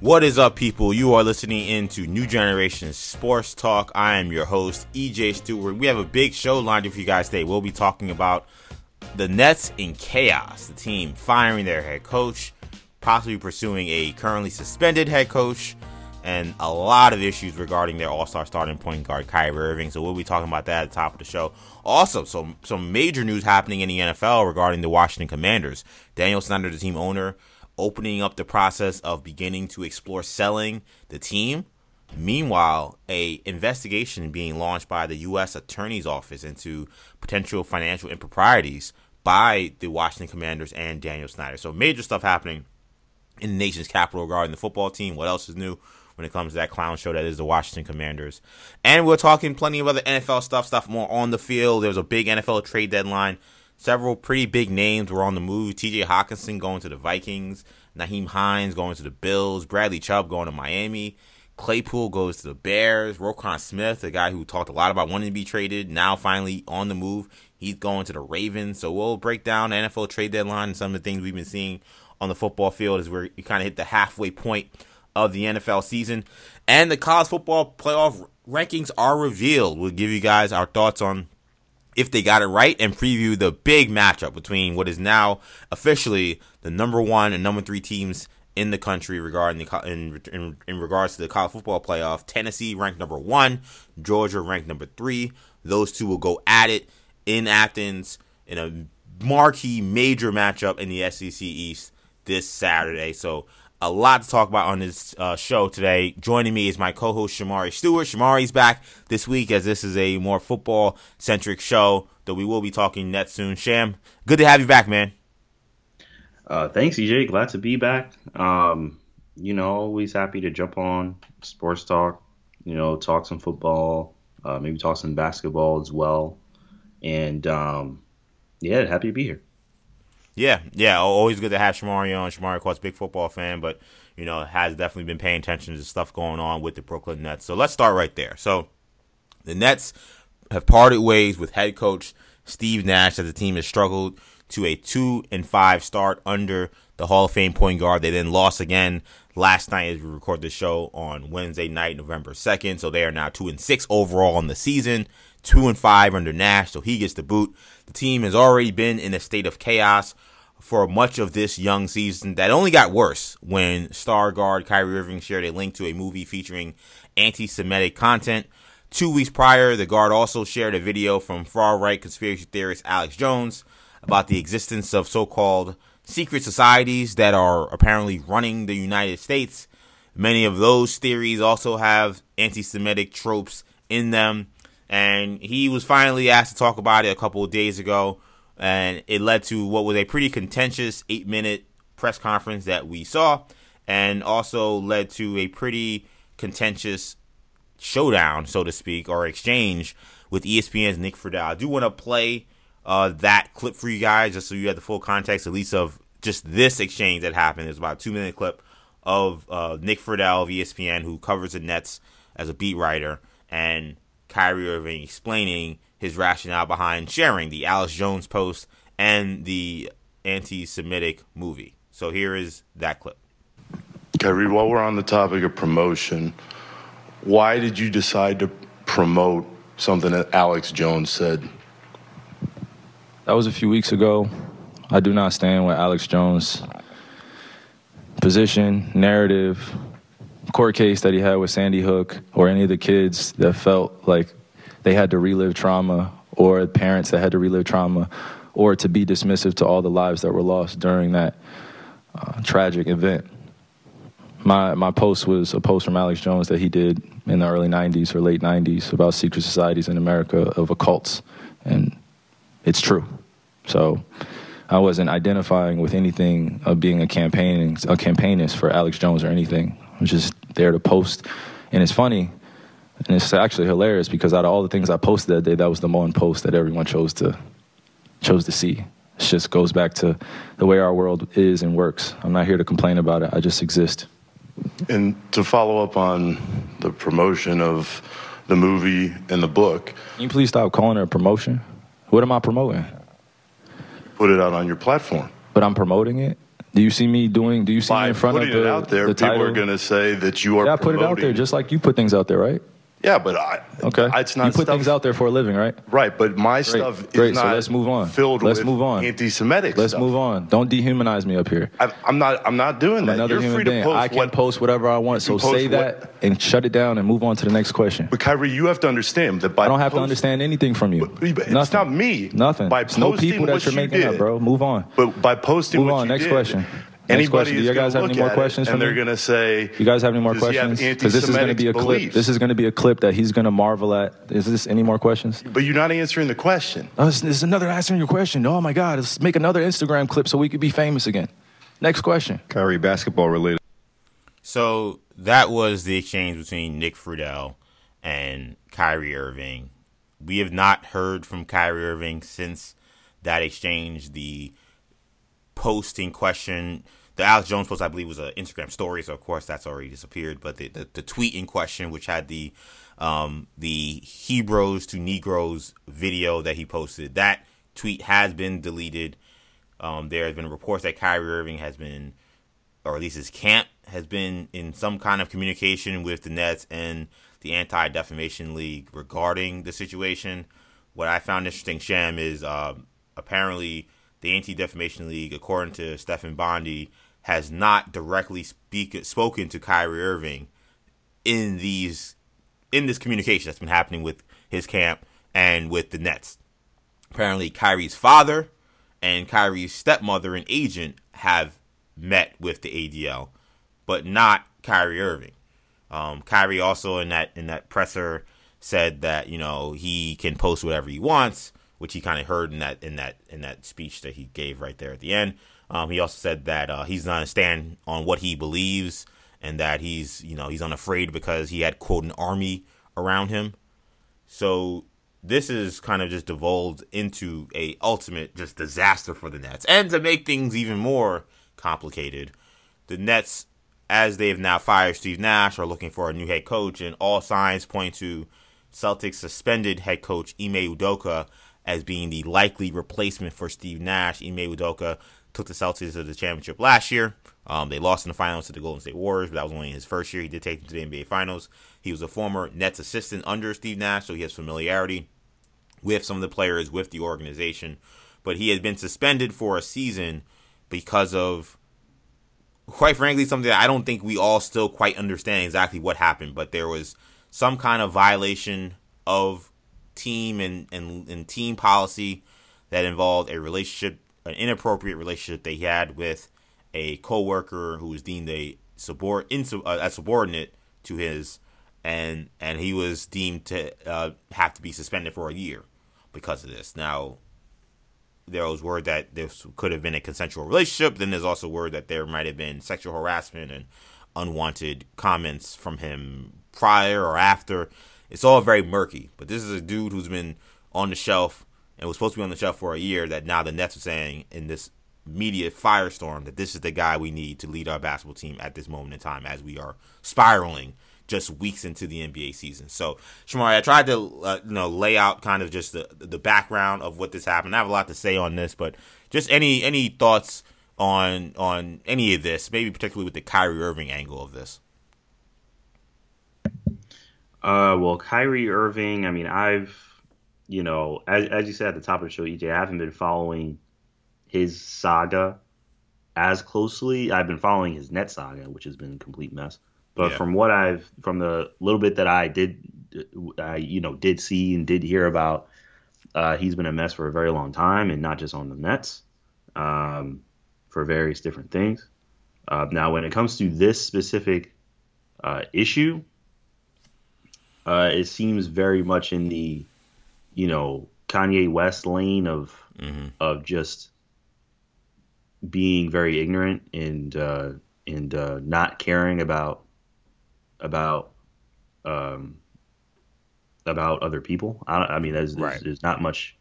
What is up, people? You are listening into New Generation Sports Talk. I am your host, EJ Stewart. We have a big show lined up for you guys today. We'll be talking about the Nets in chaos, the team firing their head coach, possibly pursuing a currently suspended head coach, and a lot of issues regarding their all-star starting point guard Kyrie Irving. So we'll be talking about that at the top of the show. Also, some some major news happening in the NFL regarding the Washington Commanders. Daniel Snyder, the team owner, opening up the process of beginning to explore selling the team. Meanwhile, a investigation being launched by the U.S. Attorney's Office into potential financial improprieties by the Washington Commanders and Daniel Snyder. So major stuff happening in the nation's capital regarding the football team. What else is new when it comes to that clown show that is the Washington Commanders? And we're talking plenty of other NFL stuff, stuff more on the field. There was a big NFL trade deadline Several pretty big names were on the move. TJ Hockenson going to the Vikings, Nyheim Hines going to the Bills, Bradley Chubb going to Miami, Claypool goes to the Bears, Roquan Smith, a guy who talked a lot about wanting to be traded, now finally on the move. He's going to the Ravens. So we'll break down the NFL trade deadline and some of the things we've been seeing on the football field as we kind of hit the halfway point of the NFL season. And the college football playoff rankings are revealed. We'll give you guys our thoughts on if they got it right and preview the big matchup between what is now officially the number one and number three teams in the country regarding the in, in, in regards to the college football playoff. Tennessee ranked number one, Georgia ranked number three. Those two will go at it in Athens in a marquee major matchup in the SEC East this Saturday. So a lot to talk about on this uh, show today. Joining me is my co-host Shamari Stewart. Shamari's back this week as this is a more football-centric show, though we will be talking Nets soon. Sham, good to have you back, man. Uh, thanks, EJ. Glad to be back. Um, you know, always happy to jump on sports talk. You know, talk some football, uh, maybe talk some basketball as well. And um, yeah, happy to be here. Yeah, yeah, always good to have Shamari on. Shamari, of course, big football fan, but you know has definitely been paying attention to stuff going on with the Brooklyn Nets. So let's start right there. So the Nets have parted ways with head coach Steve Nash as the team has struggled to a two and five start under the Hall of Fame point guard. They then lost again last night as we record the show on Wednesday night, November second. So they are now two and six overall in the season, two and five under Nash. So he gets the boot. The team has already been in a state of chaos for much of this young season that only got worse when star guard Kyrie Irving shared a link to a movie featuring anti-Semitic content. Two weeks prior, the guard also shared a video from far-right conspiracy theorist Alex Jones about the existence of so-called secret societies that are apparently running the United States. Many of those theories also have anti-Semitic tropes in them. And he was finally asked to talk about it a couple of days ago and it led to what was a pretty contentious eight minute press conference that we saw, and also led to a pretty contentious showdown, so to speak, or exchange with ESPN's Nick Friedell. I do want to play uh, that clip for you guys, just so you have the full context, at least of just this exchange that happened. It's about a two minute clip of uh, Nick Friedell of ESPN, who covers the Nets as a beat writer, and Kyrie Irving explaining his rationale behind sharing the Alex Jones post and the anti Semitic movie. So here is that clip. Kyrie, while we're on the topic of promotion, why did you decide to promote something that Alex Jones said? That was a few weeks ago. I do not stand with Alex Jones' position, narrative, court case that he had with Sandy Hook, or any of the kids that felt like they had to relive trauma, or parents that had to relive trauma, or to be dismissive to all the lives that were lost during that uh, tragic event. My, my post was a post from Alex Jones that he did in the early 90s or late 90s about secret societies in America of occults, and it's true. So I wasn't identifying with anything of being a campaigning a campaignist for Alex Jones or anything. I was just there to post, and it's funny and it's actually hilarious because out of all the things I posted that day, that was the one post that everyone chose to chose to see. It just goes back to the way our world is and works. I'm not here to complain about it. I just exist. And to follow up on the promotion of the movie and the book, can you please stop calling it a promotion? What am I promoting? Put it out on your platform. But I'm promoting it. Do you see me doing? Do you see By me in front of the, it out there, the people title? are going to say that you are. Promoting it. Yeah, I put it out there just like you put things out there, right? Yeah, but I, Okay. it's not you put stuff, things out there for a living, right? Right, but my stuff is Great, so not let's move on. filled Let's with move on. anti-Semitic Let's stuff. move on. Don't dehumanize me up here. I, I'm not. I'm not doing I'm that. another You're human free being. to post I can what, post whatever I want. So say that what- and shut it down and move on to the next question. But Kyrie, you have to understand that by I don't have to understand anything from you. But- but it's Nothing. not me. Nothing. By It's no people that you're you making up, bro. Move on. But by posting Move on. Next did, question. Next Anybody question. Do you guys have any more at it questions for And they're me? going to say, You guys have any more Does he have questions? Because this is going to be a anti-Semitic clip. beliefs? This is going to be a clip that he's going to marvel at. Is this any more questions? But you're not answering the question. Oh, this this is another answering your question. Oh my God, let's make another Instagram clip so we could be famous again. Next question. Kyrie basketball related. So that was the exchange between Nick Friedell and Kyrie Irving. We have not heard from Kyrie Irving since that exchange. The post in question, the Alex Jones post, I believe, was an Instagram story, so of course that's already disappeared. But the, the, the tweet in question, which had the um, the Hebrews to Negroes video that he posted, that tweet has been deleted. Um, there has been reports that Kyrie Irving has been or at least his camp has been in some kind of communication with the Nets and the Anti Defamation League regarding the situation. What I found interesting, Sham, is um, apparently the Anti Defamation League, according to Stefan Bondy, has not directly speak, spoken to Kyrie Irving in these in this communication that's been happening with his camp and with the Nets. Apparently, Kyrie's father and Kyrie's stepmother and agent have met with the ADL, but not Kyrie Irving. Um, Kyrie also in that in that presser said that you know he can post whatever he wants, which he kind of heard in that in that in that speech that he gave right there at the end. Um, he also said that uh, he's going to stand on what he believes and that he's you know he's unafraid because he had quote an army around him. So this is kind of just devolved into a ultimate just disaster for the Nets. And to make things even more complicated, the Nets, as they have now fired Steve Nash, are looking for a new head coach, and all signs point to Celtics suspended head coach Ime Udoka as being the likely replacement for Steve Nash. Ime Udoka took the Celtics to the championship last year. Um, they lost in the finals to the Golden State Warriors, but that was only his first year. He did take them to the NBA Finals. He was a former Nets assistant under Steve Nash, so he has familiarity with some of the players, with the organization. But he had been suspended for a season because of, quite frankly, something that I don't think we all still quite understand exactly what happened. But there was some kind of violation of team and, and, and team policy that involved a relationship, an inappropriate relationship they had with a coworker who was deemed a uh, a subordinate to his, and and he was deemed to uh, have to be suspended for a year because of this. Now, there was word that this could have been a consensual relationship. Then there's also word that there might have been sexual harassment and unwanted comments from him prior or after. It's all very murky. But this is a dude who's been on the shelf and was supposed to be on the shelf for a year. That now the Nets are saying in this media firestorm that this is the guy we need to lead our basketball team at this moment in time as we are spiraling just weeks into the NBA season. So, Shamari, I tried to uh, you know lay out kind of just the the background of what this happened. I have a lot to say on this, but just any any thoughts on on any of this, maybe particularly with the Kyrie Irving angle of this. Uh, well, Kyrie Irving. I mean, I've, you know, as as you said at the top of the show, EJ, I haven't been following his saga as closely. I've been following his net saga, which has been a complete mess. But Yeah. from what I've, from the little bit that I did, I you know did see and did hear about, uh, he's been a mess for a very long time, and not just on the Nets, um, for various different things. Uh, now, when it comes to this specific uh, issue, uh, it seems very much in the, you know, Kanye West lane of Mm-hmm. of just being very ignorant and uh, and uh, not caring about about um, about other people. I, I mean, there's, Right. there's there's not much,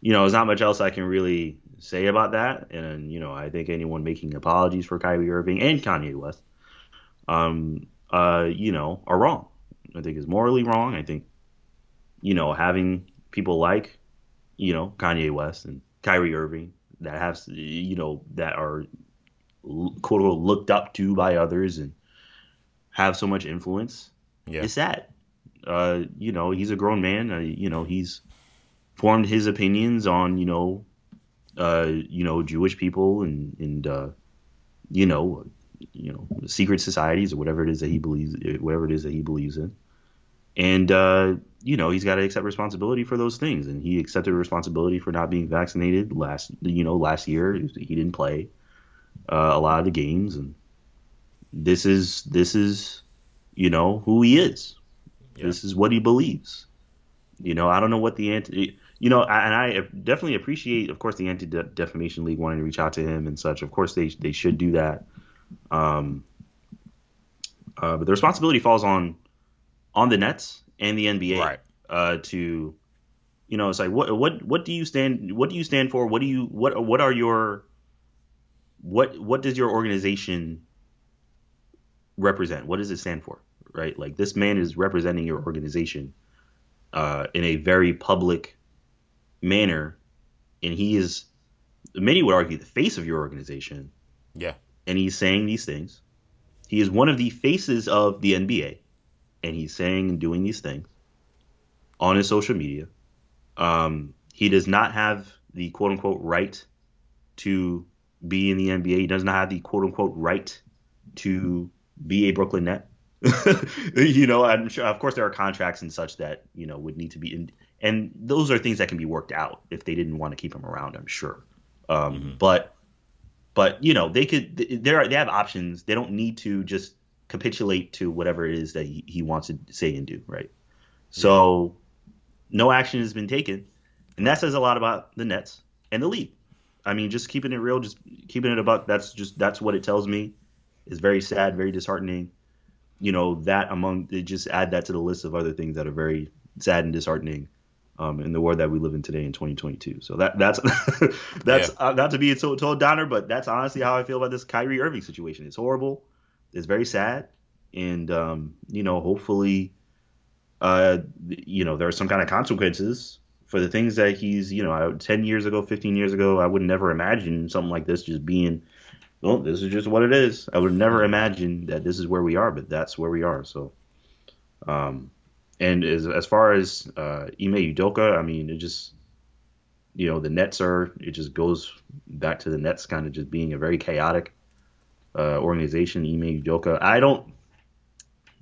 you know, there's not much else I can really say about that. And you know, I think anyone making apologies for Kyrie Irving and Kanye West, um, uh, you know, are wrong. I think is morally wrong. I think, you know, having people like, you know, Kanye West and Kyrie Irving that have, you know, that are quote unquote looked up to by others and have so much influence. Yeah. It's sad. Uh, you know, he's a grown man. Uh, you know, he's formed his opinions on you know, uh, you know, Jewish people and and uh, you know, you know, secret societies or whatever it is that he believes, whatever it is that he believes in. And uh, you know, he's got to accept responsibility for those things, and he accepted responsibility for not being vaccinated last, you know, last year. He didn't play uh, a lot of the games, and this is this is, you know, who he is. Yeah. This is what he believes. You know, I don't know what the anti, you know, and I definitely appreciate, of course, the Anti Defamation League wanting to reach out to him and such. Of course, they they should do that. Um, uh, but the responsibility falls on on the Nets and the NBA Right. uh, to, you know, it's like what what what do you stand what do you stand for? What do you what what are your what what does your organization represent? What does it stand for? Right? Like this man is representing your organization uh, in a very public manner, and he is many would argue the face of your organization Yeah. and he's saying these things. He is one of the faces of the NBA, and he's saying and doing these things on his social media. Um, he does not have the quote unquote right to be in the NBA. He does not have the quote unquote right to be a Brooklyn Net. you know, I'm sure, of course, there are contracts and such that you know would need to be in, and those are things that can be worked out if they didn't want to keep him around. I'm sure, um, but but you know they could they are they have options they don't need to just capitulate to whatever it is that he, he wants to say and do right so no action has been taken and that says a lot about the nets and the league i mean just keeping it real just keeping it about that's just that's what it tells me It's very sad very disheartening you know that among they just add that to the list of other things that are very sad and disheartening um, in the world that we live in today in 2022. So that that's that's uh, not to be a total downer, but that's honestly how I feel about this Kyrie Irving situation. It's horrible. It's very sad, and um, you know, hopefully, uh, you know, there are some kind of consequences for the things that he's, you know, 10 years ago, 15 years ago, I would never imagine something like this just being, well, this is just what it is. I would never imagine that this is where we are, but that's where we are. So, um, and as as far as uh, Ime Udoka, I mean, it just you know the Nets are. It just goes back to the Nets kind of just being a very chaotic uh, organization. Ime Udoka, I don't.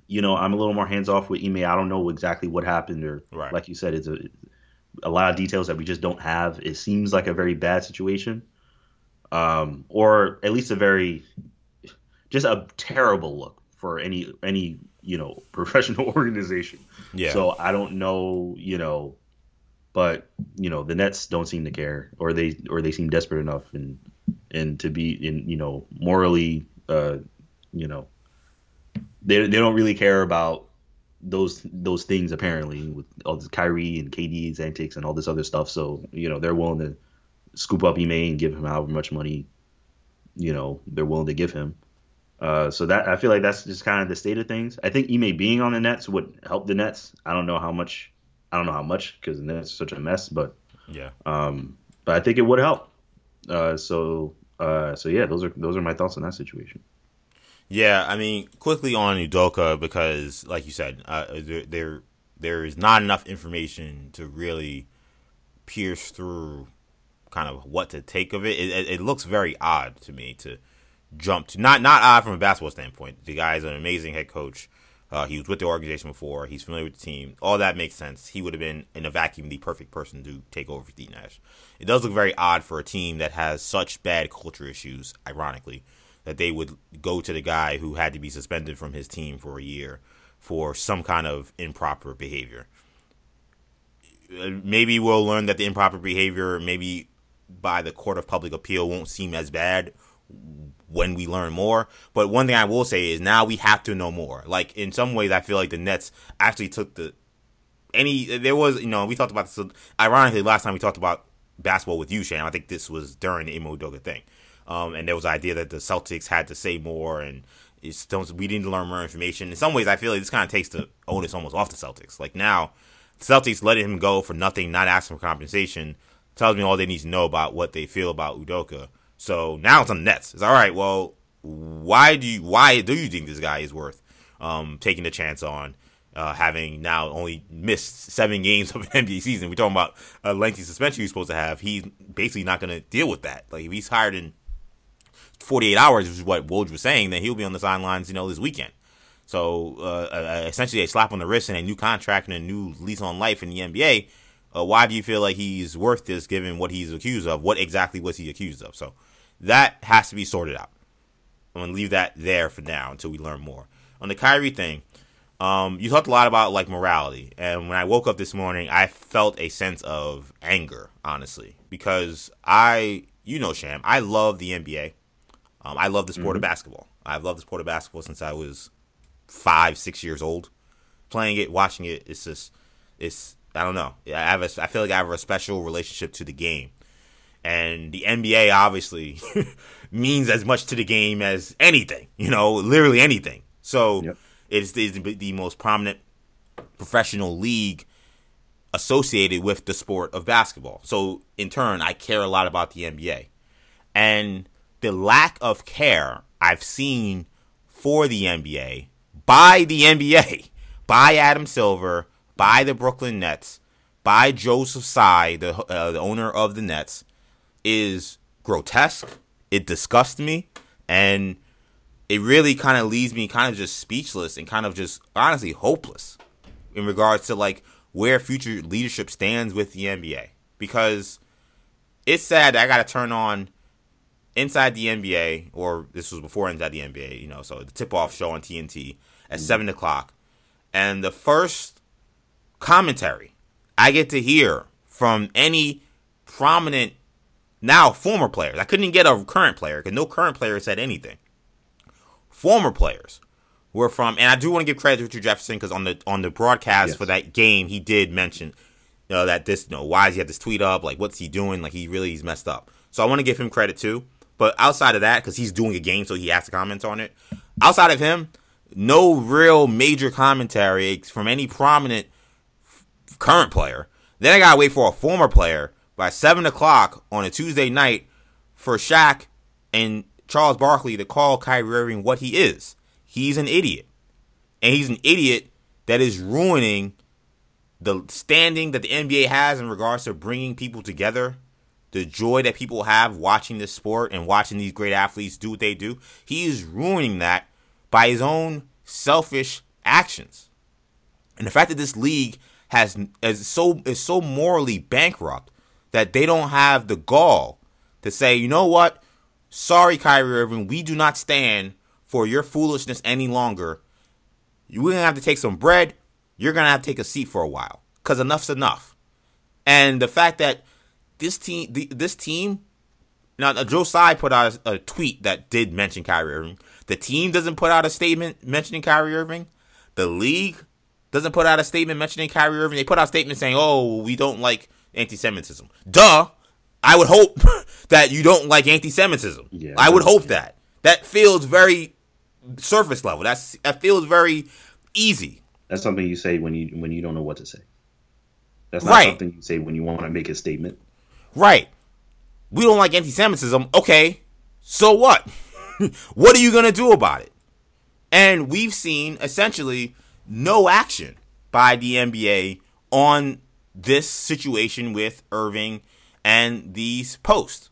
You know, I'm a little more hands off with Ime. I don't know exactly what happened, or Right. like you said, it's a a lot of details that we just don't have. It seems like a very bad situation, um, or at least a very just a terrible look for any any you know professional organization. Yeah. So I don't know, you know, but you know the Nets don't seem to care, or they or they seem desperate enough and and to be in you know morally, uh, you know, they they don't really care about those those things apparently with all this Kyrie and KD's antics and all this other stuff. So you know they're willing to scoop up Ime and give him however much money, you know, they're willing to give him. Uh, so that I feel like that's just kind of the state of things. I think Ime being on the Nets would help the Nets. I don't know how much. I don't know how much because the Nets are such a mess, but yeah. um, but I think it would help. Uh, so uh, so yeah, those are those are my thoughts on that situation. Yeah, I mean, quickly on Udoka because, like you said, uh, there, there there is not enough information to really pierce through kind of what to take of it. It, it, it looks very odd to me to jump to not not odd from a basketball standpoint. The guy is an amazing head coach. Uh, he was with the organization before. He's familiar with the team. All that makes sense. He would have been in a vacuum the perfect person to take over for Steve Nash. It does look very odd for a team that has such bad culture issues. Ironically, that they would go to the guy who had to be suspended from his team for a year for some kind of improper behavior. Uh, Maybe we'll learn that the improper behavior, maybe by the court of public appeal, won't seem as bad when we learn more. But one thing I will say is now we have to know more. Like in some ways, I feel like the Nets actually took the any. There was you know we talked about this. Ironically, last time we talked about basketball with you, Shane. I think this was during the Ime Udoka thing, um, and there was the idea that the Celtics had to say more and. It's, we need to learn more information. In some ways, I feel like this kind of takes the onus almost off the Celtics. Like now, Celtics letting him go for nothing, not asking for compensation, tells me all they need to know about what they feel about Udoka. So now it's on the Nets. It's all right. Well, why do you why do you think this guy is worth um, taking the chance on? Uh, having now only missed seven games of an NBA season, we're talking about a lengthy suspension he's supposed to have. He's basically not going to deal with that. Like if he's hired in 48 hours, which is what Woj was saying, then he'll be on the sidelines, you know, this weekend. So uh, uh, essentially, a slap on the wrist and a new contract and a new lease on life in the NBA. Uh, why do you feel like he's worth this, given what he's accused of? What exactly was he accused of? So that has to be sorted out. I'm gonna leave that there for now until we learn more. On the Kyrie thing, um, you talked a lot about like morality, and when I woke up this morning, I felt a sense of anger, honestly, because I, you know, Sham, I love the NBA. Um, I love the sport mm-hmm. of basketball. I've loved the sport of basketball since I was five, six years old. Playing it, watching it, it's just, it's, I don't know. I have a, I feel like I have a special relationship to the game. And the NBA obviously means as much to the game as anything, you know, literally anything. So yep. it's, it's the most prominent professional league associated with the sport of basketball. So in turn, I care a lot about the NBA. And the lack of care I've seen for the NBA by the NBA, by Adam Silver, by the Brooklyn Nets, by Joseph Tsai, the uh, the owner of the Nets, is grotesque. It disgusts me, and it really kind of leaves me kind of just speechless and kind of just honestly hopeless in regards to like where future leadership stands with the NBA because it's sad I got to turn on inside the NBA, or this was before inside the NBA, you know, so the tip off show on TNT at mm-hmm. 7 o'clock. And the first commentary I get to hear from any prominent, now former players, I couldn't get a current player because no current player said anything. Former players were from, and I do want to give credit to Richard Jefferson because on the on the broadcast yes. for that game, he did mention you know, that this, you know, why does he have this tweet up? Like, what's he doing? Like, he really he's messed up. So I want to give him credit too. But outside of that, because he's doing a game, so he has to comment on it. Outside of him, no real major commentary from any prominent f- current player. Then I gotta wait for a former player by seven o'clock on a Tuesday night for Shaq and Charles Barkley to call Kyrie Irving what he is. He's an idiot, and he's an idiot that is ruining the standing that the NBA has in regards to bringing people together the joy that people have watching this sport and watching these great athletes do what they do, he is ruining that by his own selfish actions. And the fact that this league has is so is so morally bankrupt that they don't have the gall to say, you know what? Sorry, Kyrie Irving, we do not stand for your foolishness any longer. You're gonna have to take some bread. You're gonna have to take a seat for a while because enough's enough. And the fact that this team, the, this team. Now, Joe Tsai put out a, a, tweet that did mention Kyrie Irving. The team doesn't put out a statement mentioning Kyrie Irving. The league doesn't put out a statement mentioning Kyrie Irving. They put out a statement saying, "Oh, we don't like anti-Semitism." Duh. I would hope that you don't like anti-Semitism. Yeah, I would hope that. That feels very surface level. That's that feels very easy. That's something you say when you when you don't know what to say. That's not right. something you say when you want to make a statement. Right. We don't like anti Semitism. Okay. So what? what are you going to do about it? And we've seen essentially no action by the NBA on this situation with Irving and these posts.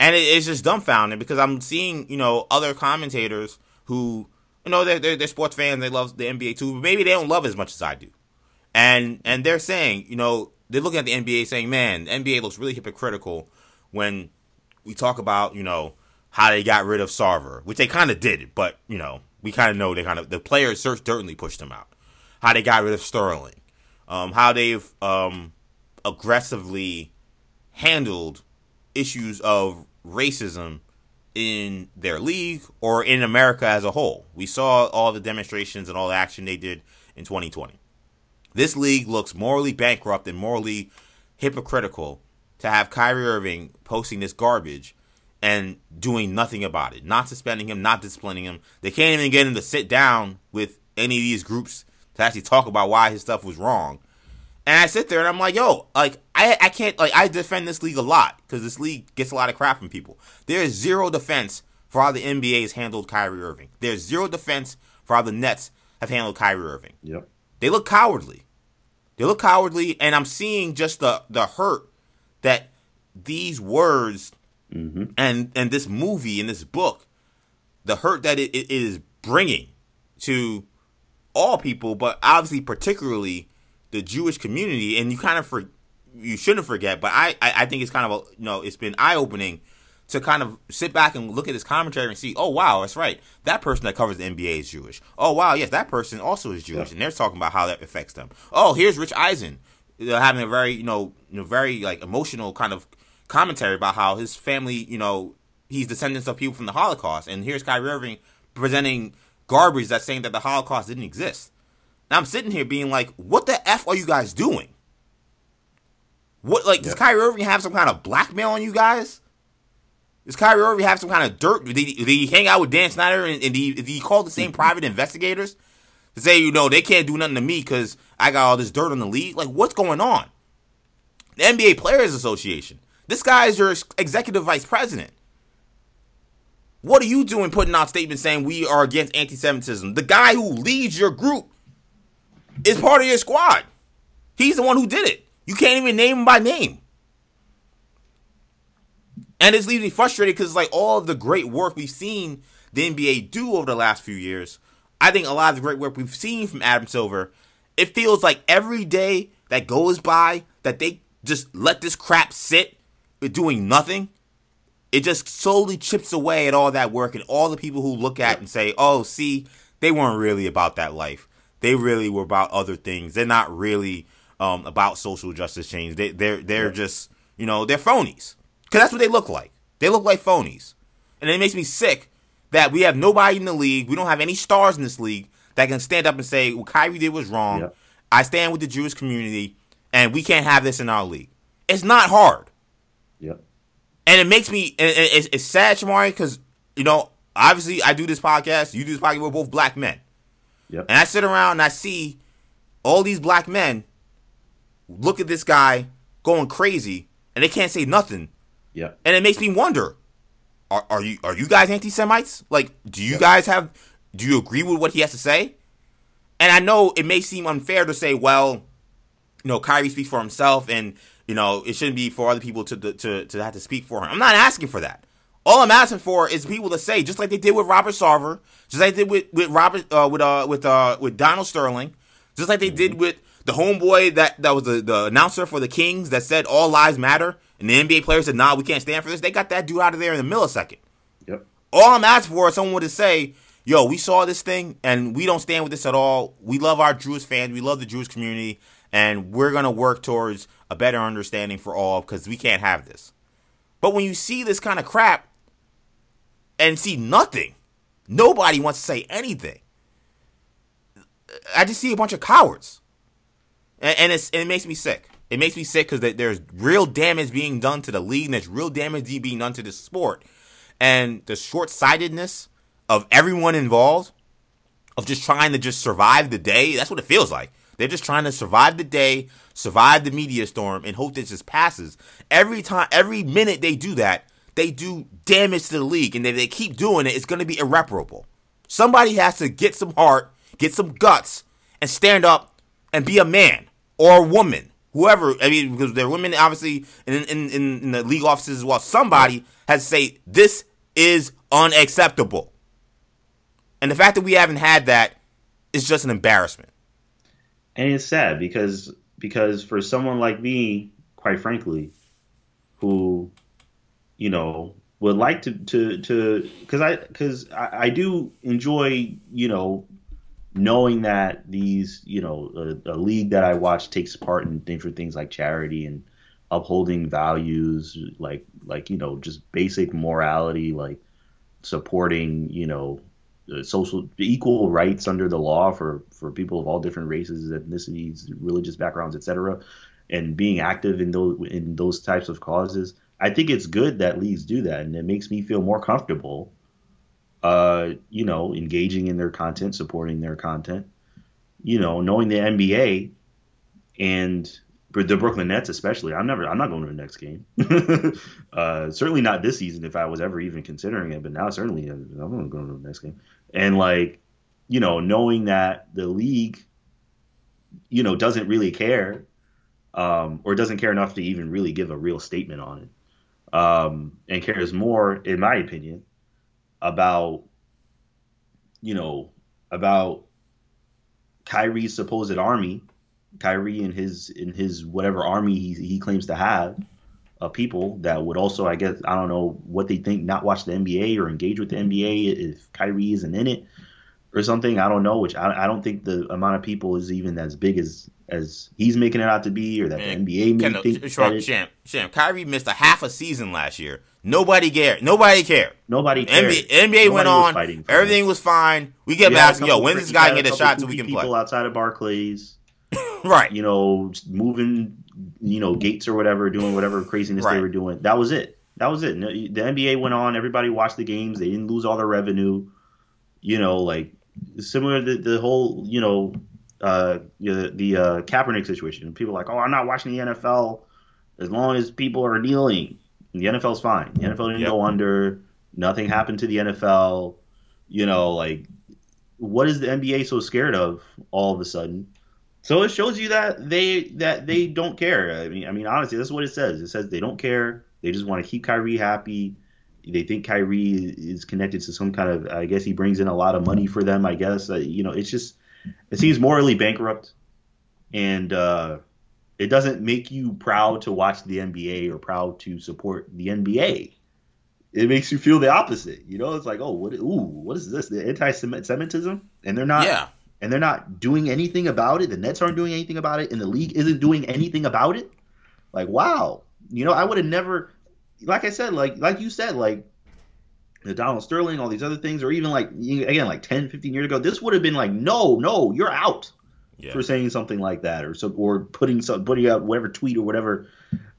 And it's just dumbfounding because I'm seeing, you know, other commentators who, you know, they're, they're, they're sports fans, they love the NBA too, but maybe they don't love as much as I do. And and they're saying, you know, they're looking at the NBA saying, man, the NBA looks really hypocritical when we talk about, you know, how they got rid of Sarver, which they kind of did, but, you know, we kind of know they kind of, the players certainly pushed him out. How they got rid of Sterling. Um, how they've um, aggressively handled issues of racism in their league or in America as a whole. We saw all the demonstrations and all the action they did in 2020. This league looks morally bankrupt and morally hypocritical to have Kyrie Irving posting this garbage and doing nothing about it, not suspending him, not disciplining him. They can't even get him to sit down with any of these groups to actually talk about why his stuff was wrong. And I sit there and I'm like, yo, like I I can't like I defend this league a lot because this league gets a lot of crap from people. There is zero defense for how the NBA has handled Kyrie Irving. There's zero defense for how the Nets have handled Kyrie Irving. Yep. They look cowardly. They look cowardly, and I'm seeing just the the hurt that these words Mm-hmm. and and this movie and this book, the hurt that it, it is bringing to all people, but obviously particularly the Jewish community. And you kind of for you shouldn't forget, but I I, I think it's kind of a, you know it's been eye opening to kind of sit back and look at this commentary and see, oh wow, that's right, that person that covers the NBA is Jewish. Oh wow, yes, that person also is Jewish, Yeah. and they're talking about how that affects them. Oh, here's Rich Eisen uh, having a very you know, you know very like emotional kind of commentary about how his family, you know, he's descendants of people from the Holocaust, and here's Kyrie Irving presenting garbage that's saying that the Holocaust didn't exist. Now I'm sitting here being like, what the f are you guys doing? What like does Yep. Kyrie Irving have some kind of blackmail on you guys? Does Kyrie Irving have some kind of dirt? Did he, did he hang out with Dan Snyder and, and he, did he call the same mm-hmm. private investigators to say, you know, they can't do nothing to me because I got all this dirt on the league? Like, what's going on? The NBA Players Association. This guy is your executive vice president. What are you doing putting out statements saying we are against anti Semitism? The guy who leads your group is part of your squad. He's the one who did it. You can't even name him by name. And it's leaving me frustrated because like all of the great work we've seen the NBA do over the last few years, I think a lot of the great work we've seen from Adam Silver, it feels like every day that goes by that they just let this crap sit doing nothing, it just slowly chips away at all that work and all the people who look at and say, "Oh, see, they weren't really about that life. They really were about other things. They're not really um, about social justice change. They, they're they're just you know they're phonies because that's what they look like. They look like phonies, and it makes me sick that we have nobody in the league. We don't have any stars in this league that can stand up and say what Kyrie did was wrong. I stand with the Jewish community, and we can't have this in our league. It's not hard Yep. And it makes me and, and it's, it's sad, Shamari, because you know obviously I do this podcast, you do this podcast, we're both black men, Yep. and I sit around and I see all these black men look at this guy going crazy, and they can't say nothing, Yep. and it makes me wonder: Are, are you are you guys anti Semites? Like, do you guys have? Do you agree with what he has to say? And I know it may seem unfair to say, well, you know, Kyrie speaks for himself, and you know, it shouldn't be for other people to to to have to speak for him. I'm not asking for that. All I'm asking for is people to say, just like they did with Robert Sarver, just like they did with with Robert uh, with uh with uh with Donald Sterling, just like they did with the homeboy that that was the, the announcer for the Kings that said all lives matter, and the NBA players said, nah, we can't stand for this. They got that dude out of there in a millisecond. Yep. All I'm asking for is someone to say, yo, we saw this thing and we don't stand with this at all. We love our Jewish fans. We love the Jewish community. And we're going to work towards a better understanding for all because we can't have this. But when you see this kind of crap and see nothing, nobody wants to say anything. I just see a bunch of cowards. And, and, and it makes me sick. It makes me sick because there's real damage being done to the league and there's real damage being done to the sport and the short-sightedness of everyone involved of just trying to just survive the day that's what it feels like they're just trying to survive the day survive the media storm and hope this just passes. Every time every minute they do that they do damage to the league and if they keep doing it it's going to be irreparable. Somebody has to get some heart get some guts and stand up and be a man or a woman. Whoever i mean because there are women obviously in, in, in, in the league offices as well. Somebody has to say this is unacceptable. And the fact that we haven't had that is just an embarrassment and it's sad because because for someone like me, quite frankly, who, you know, would like to to to because I because I, I do enjoy you know knowing that these you know a, a league that I watch takes part in different things like charity and upholding values like like you know just basic morality like supporting you know social equal rights under the law for for people of all different races, ethnicities, religious backgrounds, etc., and being active in those in those types of causes. I think it's good that leagues do that, and it makes me feel more comfortable. Uh, you know, engaging in their content, supporting their content. You know, knowing the NBA, and the Brooklyn Nets especially. I'm never. I'm not going to the next game. uh, certainly not this season if I was ever even considering it. But now certainly I'm going to go to the next game. And like, you know, knowing that the league, you know, doesn't really care, um, or doesn't care enough to even really give a real statement on it, um, and cares more, in my opinion, about, you know, about Kyrie's supposed army Kyrie and his in his whatever army he, he claims to have of people that would also, I guess, I don't know what they think, not watch the NBA or engage with the NBA if Kyrie isn't in it or something. I don't know. Which I, I don't think the amount of people is even as big as as he's making it out to be, or that Man, the NBA may think. Sham, Sham, Sham, Kyrie missed a half a season last year. Nobody cared. Nobody cared. Nobody cared. NBA, NBA Nobody went on. Everything him. was fine. We get back. Yo, when does this guy get a shot so we can people play? People outside of Barclays right? You know, moving, you know, gates or whatever, doing whatever craziness right. they were doing. That was it. That was it. The NBA went on. Everybody watched the games. They didn't lose all their revenue. You know, like similar to the whole, you know, uh, the, the uh, Kaepernick situation. People are like, oh, I'm not watching the NFL as long as people are kneeling. And the NFL's fine. The NFL didn't yep. go under. Nothing happened to the NFL. You know, like, what is the NBA so scared of all of a sudden? So it shows you that they that they don't care. I mean, I mean, honestly, that's what it says. It says they don't care. They just want to keep Kyrie happy. They think Kyrie is connected to some kind of. I guess he brings in a lot of money for them. I guess uh, you know, it's just it seems morally bankrupt, and uh, it doesn't make you proud to watch the NBA or proud to support the NBA. It makes you feel the opposite. You know, it's like, oh, what? Ooh, what is this? The anti-Semitism, and they're not. Yeah and they're not doing anything about it. The Nets aren't doing anything about it, and the league isn't doing anything about it. Like, wow, you know, I would have never, like I said, like like you said, like the Donald Sterling, all these other things, or even like again, like 10, 15 years ago, this would have been like, no, no, you're out yeah. for saying something like that, or so, or putting some putting out whatever tweet or whatever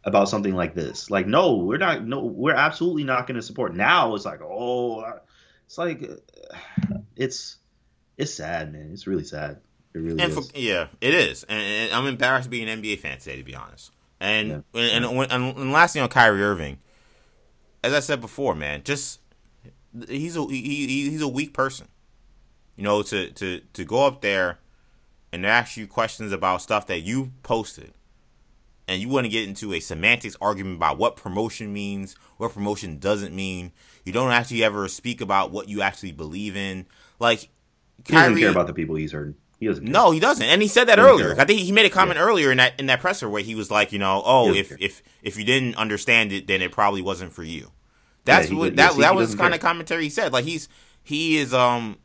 about something like this. Like, no, we're not, no, we're absolutely not going to support. Now it's like, oh, it's like, it's it's sad, man. It's really sad. It really and is. For, yeah, it is. And, and, I'm embarrassed to be an NBA fan today, to be honest. And yeah. and, and, and, and last thing on Kyrie Irving, as I said before, man, just he's a he, he's a weak person. You know, to to to go up there and ask you questions about stuff that you posted, and you want to get into a semantics argument about what promotion means, what promotion doesn't mean. You don't actually ever speak about what you actually believe in. Like he doesn't care about the people he's hurting. He doesn't. Care. No, he doesn't, and he said that he earlier. I think he made a comment yeah. earlier in that in that presser where he was like, you know, oh, if care. if if you didn't understand it, then it probably wasn't for you. That's yeah, what that that was kind care. of commentary he said. Like he's he is um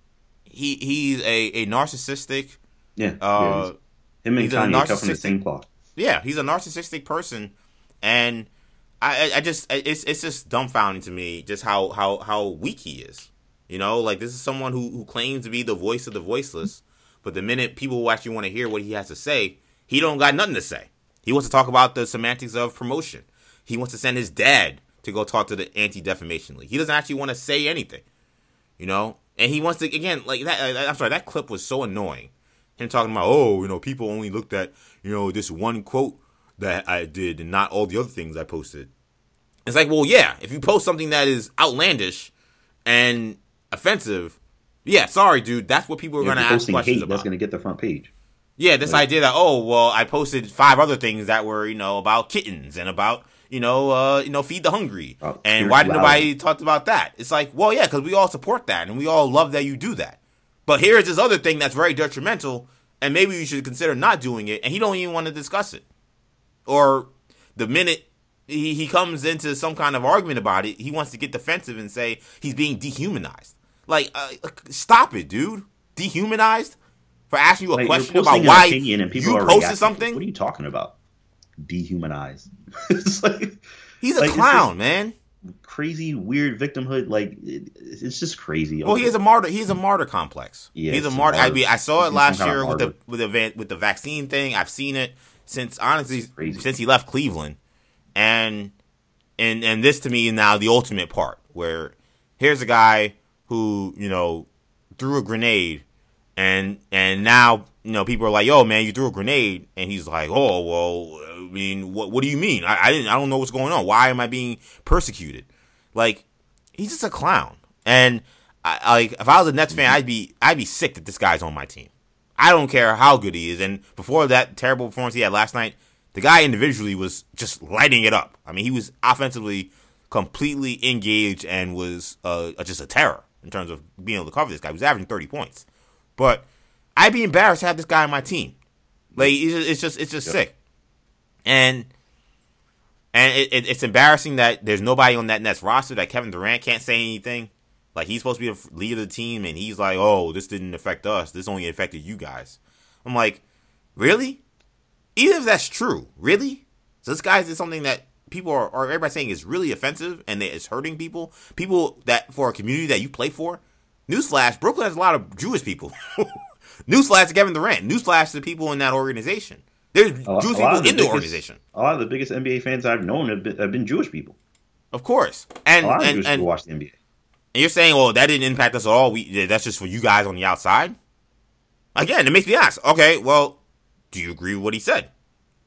he he's a a narcissistic. Yeah. Uh, yeah him and Kanye cut from the same cloth. Yeah, he's a narcissistic person, and I I just it's it's just dumbfounding to me just how how how weak he is. You know, like this is someone who, who claims to be the voice of the voiceless, but the minute people actually want to hear what he has to say, he don't got nothing to say. He wants to talk about the semantics of promotion. He wants to send his dad to go talk to the Anti Defamation League. He doesn't actually want to say anything, you know. And he wants to again, like that. I'm sorry, that clip was so annoying. Him talking about, oh, you know, people only looked at you know this one quote that I did and not all the other things I posted. It's like, well, yeah, if you post something that is outlandish and offensive, yeah, sorry, dude. That's what people are yeah, going to ask questions hate, about. That's going to get the front page. Yeah, this idea that oh well, I posted five other things that were you know about kittens and about you know uh you know feed the hungry, oh, and why did nobody talk about that? It's like well yeah, because we all support that and we all love that you do that. But here's this other thing that's very detrimental, and maybe you should consider not doing it. And he don't even want to discuss it. Or the minute he, he comes into some kind of argument about it, he wants to get defensive and say he's being dehumanized. Like, uh, stop it, dude. Dehumanized for asking you a like, question about why you posted something. What are you talking about? Dehumanized. it's like he's a like, clown, man. Crazy, weird victimhood. Like it, it's just crazy. Well, he has a martyr. He's a martyr complex. Yeah, he's a martyr. I mean, I saw it last year with the with the with the vaccine thing. I've seen it since honestly since he left Cleveland, and and and this to me now the ultimate part where here's a guy who, you know, threw a grenade and and now you know people are like, "Yo, man, you threw a grenade," and he's like, "Oh, well, I mean, what what do you mean? I, I didn't, I don't know what's going on. Why am I being persecuted?" Like, he's just a clown. And I, like, if I was a Nets fan, I'd be I'd be sick that this guy's on my team. I don't care how good he is. And before that terrible performance he had last night, the guy individually was just lighting it up. I mean, he was offensively completely engaged and was uh, just a terror in terms of being able to cover this guy. He was averaging 30 points. But I'd be embarrassed to have this guy on my team. Like it's just it's just, yep. sick, and and it, it, it's embarrassing that there's nobody on that Nets roster that Kevin Durant can't say anything. Like he's supposed to be the leader of the team, and he's like, "Oh, this didn't affect us. This only affected you guys." I'm like, really? Even if that's true, really? So this guy is something that people are, or everybody saying is really offensive and that it's hurting people. People that for a community that you play for. Newsflash: Brooklyn has a lot of Jewish people. Newsflash to Kevin Durant. Newsflash to people in that organization. There's a, Jewish people the in the organization. A lot of the biggest NBA fans I've known have been, have been Jewish people. Of course, and a lot of and, Jewish and, people watch the NBA. And you're saying, "Well, that didn't impact us at all. We that's just for you guys on the outside." Again, it makes me ask. Okay, well, do you agree with what he said?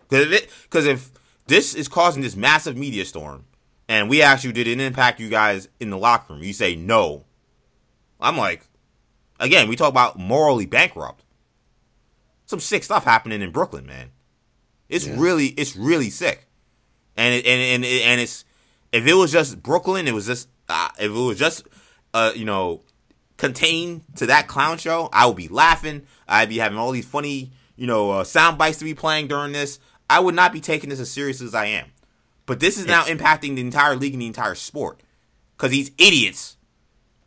Because if this is causing this massive media storm, and we ask you, did it impact you guys in the locker room? You say no. I'm like, again, we talk about morally bankrupt. Some sick stuff happening in Brooklyn, man. It's yeah. really, it's really sick, and it, and and and it's if it was just Brooklyn, it was just uh, if it was just uh you know contained to that clown show, I would be laughing. I'd be having all these funny you know uh, sound bites to be playing during this. I would not be taking this as serious as I am. But this is now impacting the entire league and the entire sport because these idiots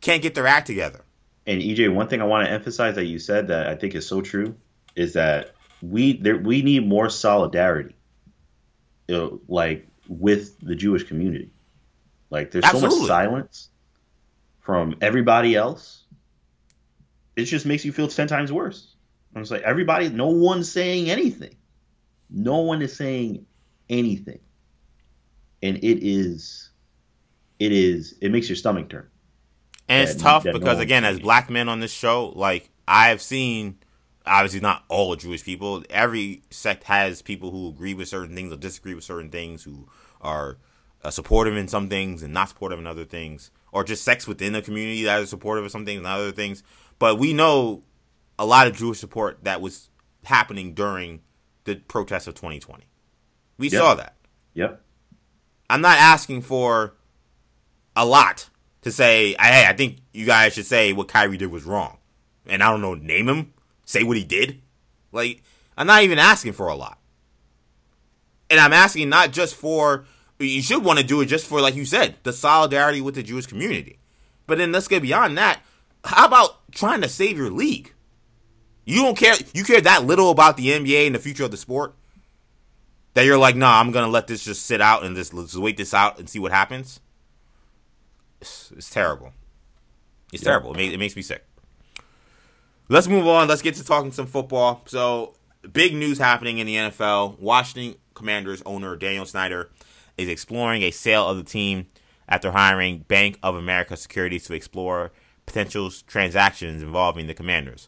can't get their act together. And EJ, one thing I want to emphasize that you said that I think is so true is that we there we need more solidarity, you know, like with the Jewish community. Like there's Absolutely. so much silence from everybody else. It just makes you feel ten times worse. I'm just like everybody, no one's saying anything. No one is saying anything, and it is, it is, it makes your stomach turn. And it's tough because no again, as black men on this show, like I've seen obviously not all Jewish people. Every sect has people who agree with certain things or disagree with certain things, who are uh, supportive in some things and not supportive in other things, or just sects within the community that is supportive of some things and other things. But we know a lot of Jewish support that was happening during the protests of 2020. We yep. saw that. Yep. I'm not asking for a lot to say, hey, I think you guys should say what Kyrie did was wrong. And I don't know, name him say what he did. Like, I'm not even asking for a lot. And I'm asking not just for, you should want to do it just for, like you said, the solidarity with the Jewish community. But then let's get beyond that. How about trying to save your league? You don't care, you care that little about the NBA and the future of the sport? That you're like, nah, I'm going to let this just sit out and just, let's wait this out and see what happens? It's, it's terrible. It's yeah. terrible. It it makes me sick. Let's move on. Let's get to talking some football. So, big news happening in the NFL. Washington Commanders owner Daniel Snyder is exploring a sale of the team after hiring Bank of America Securities to explore potential transactions involving the Commanders.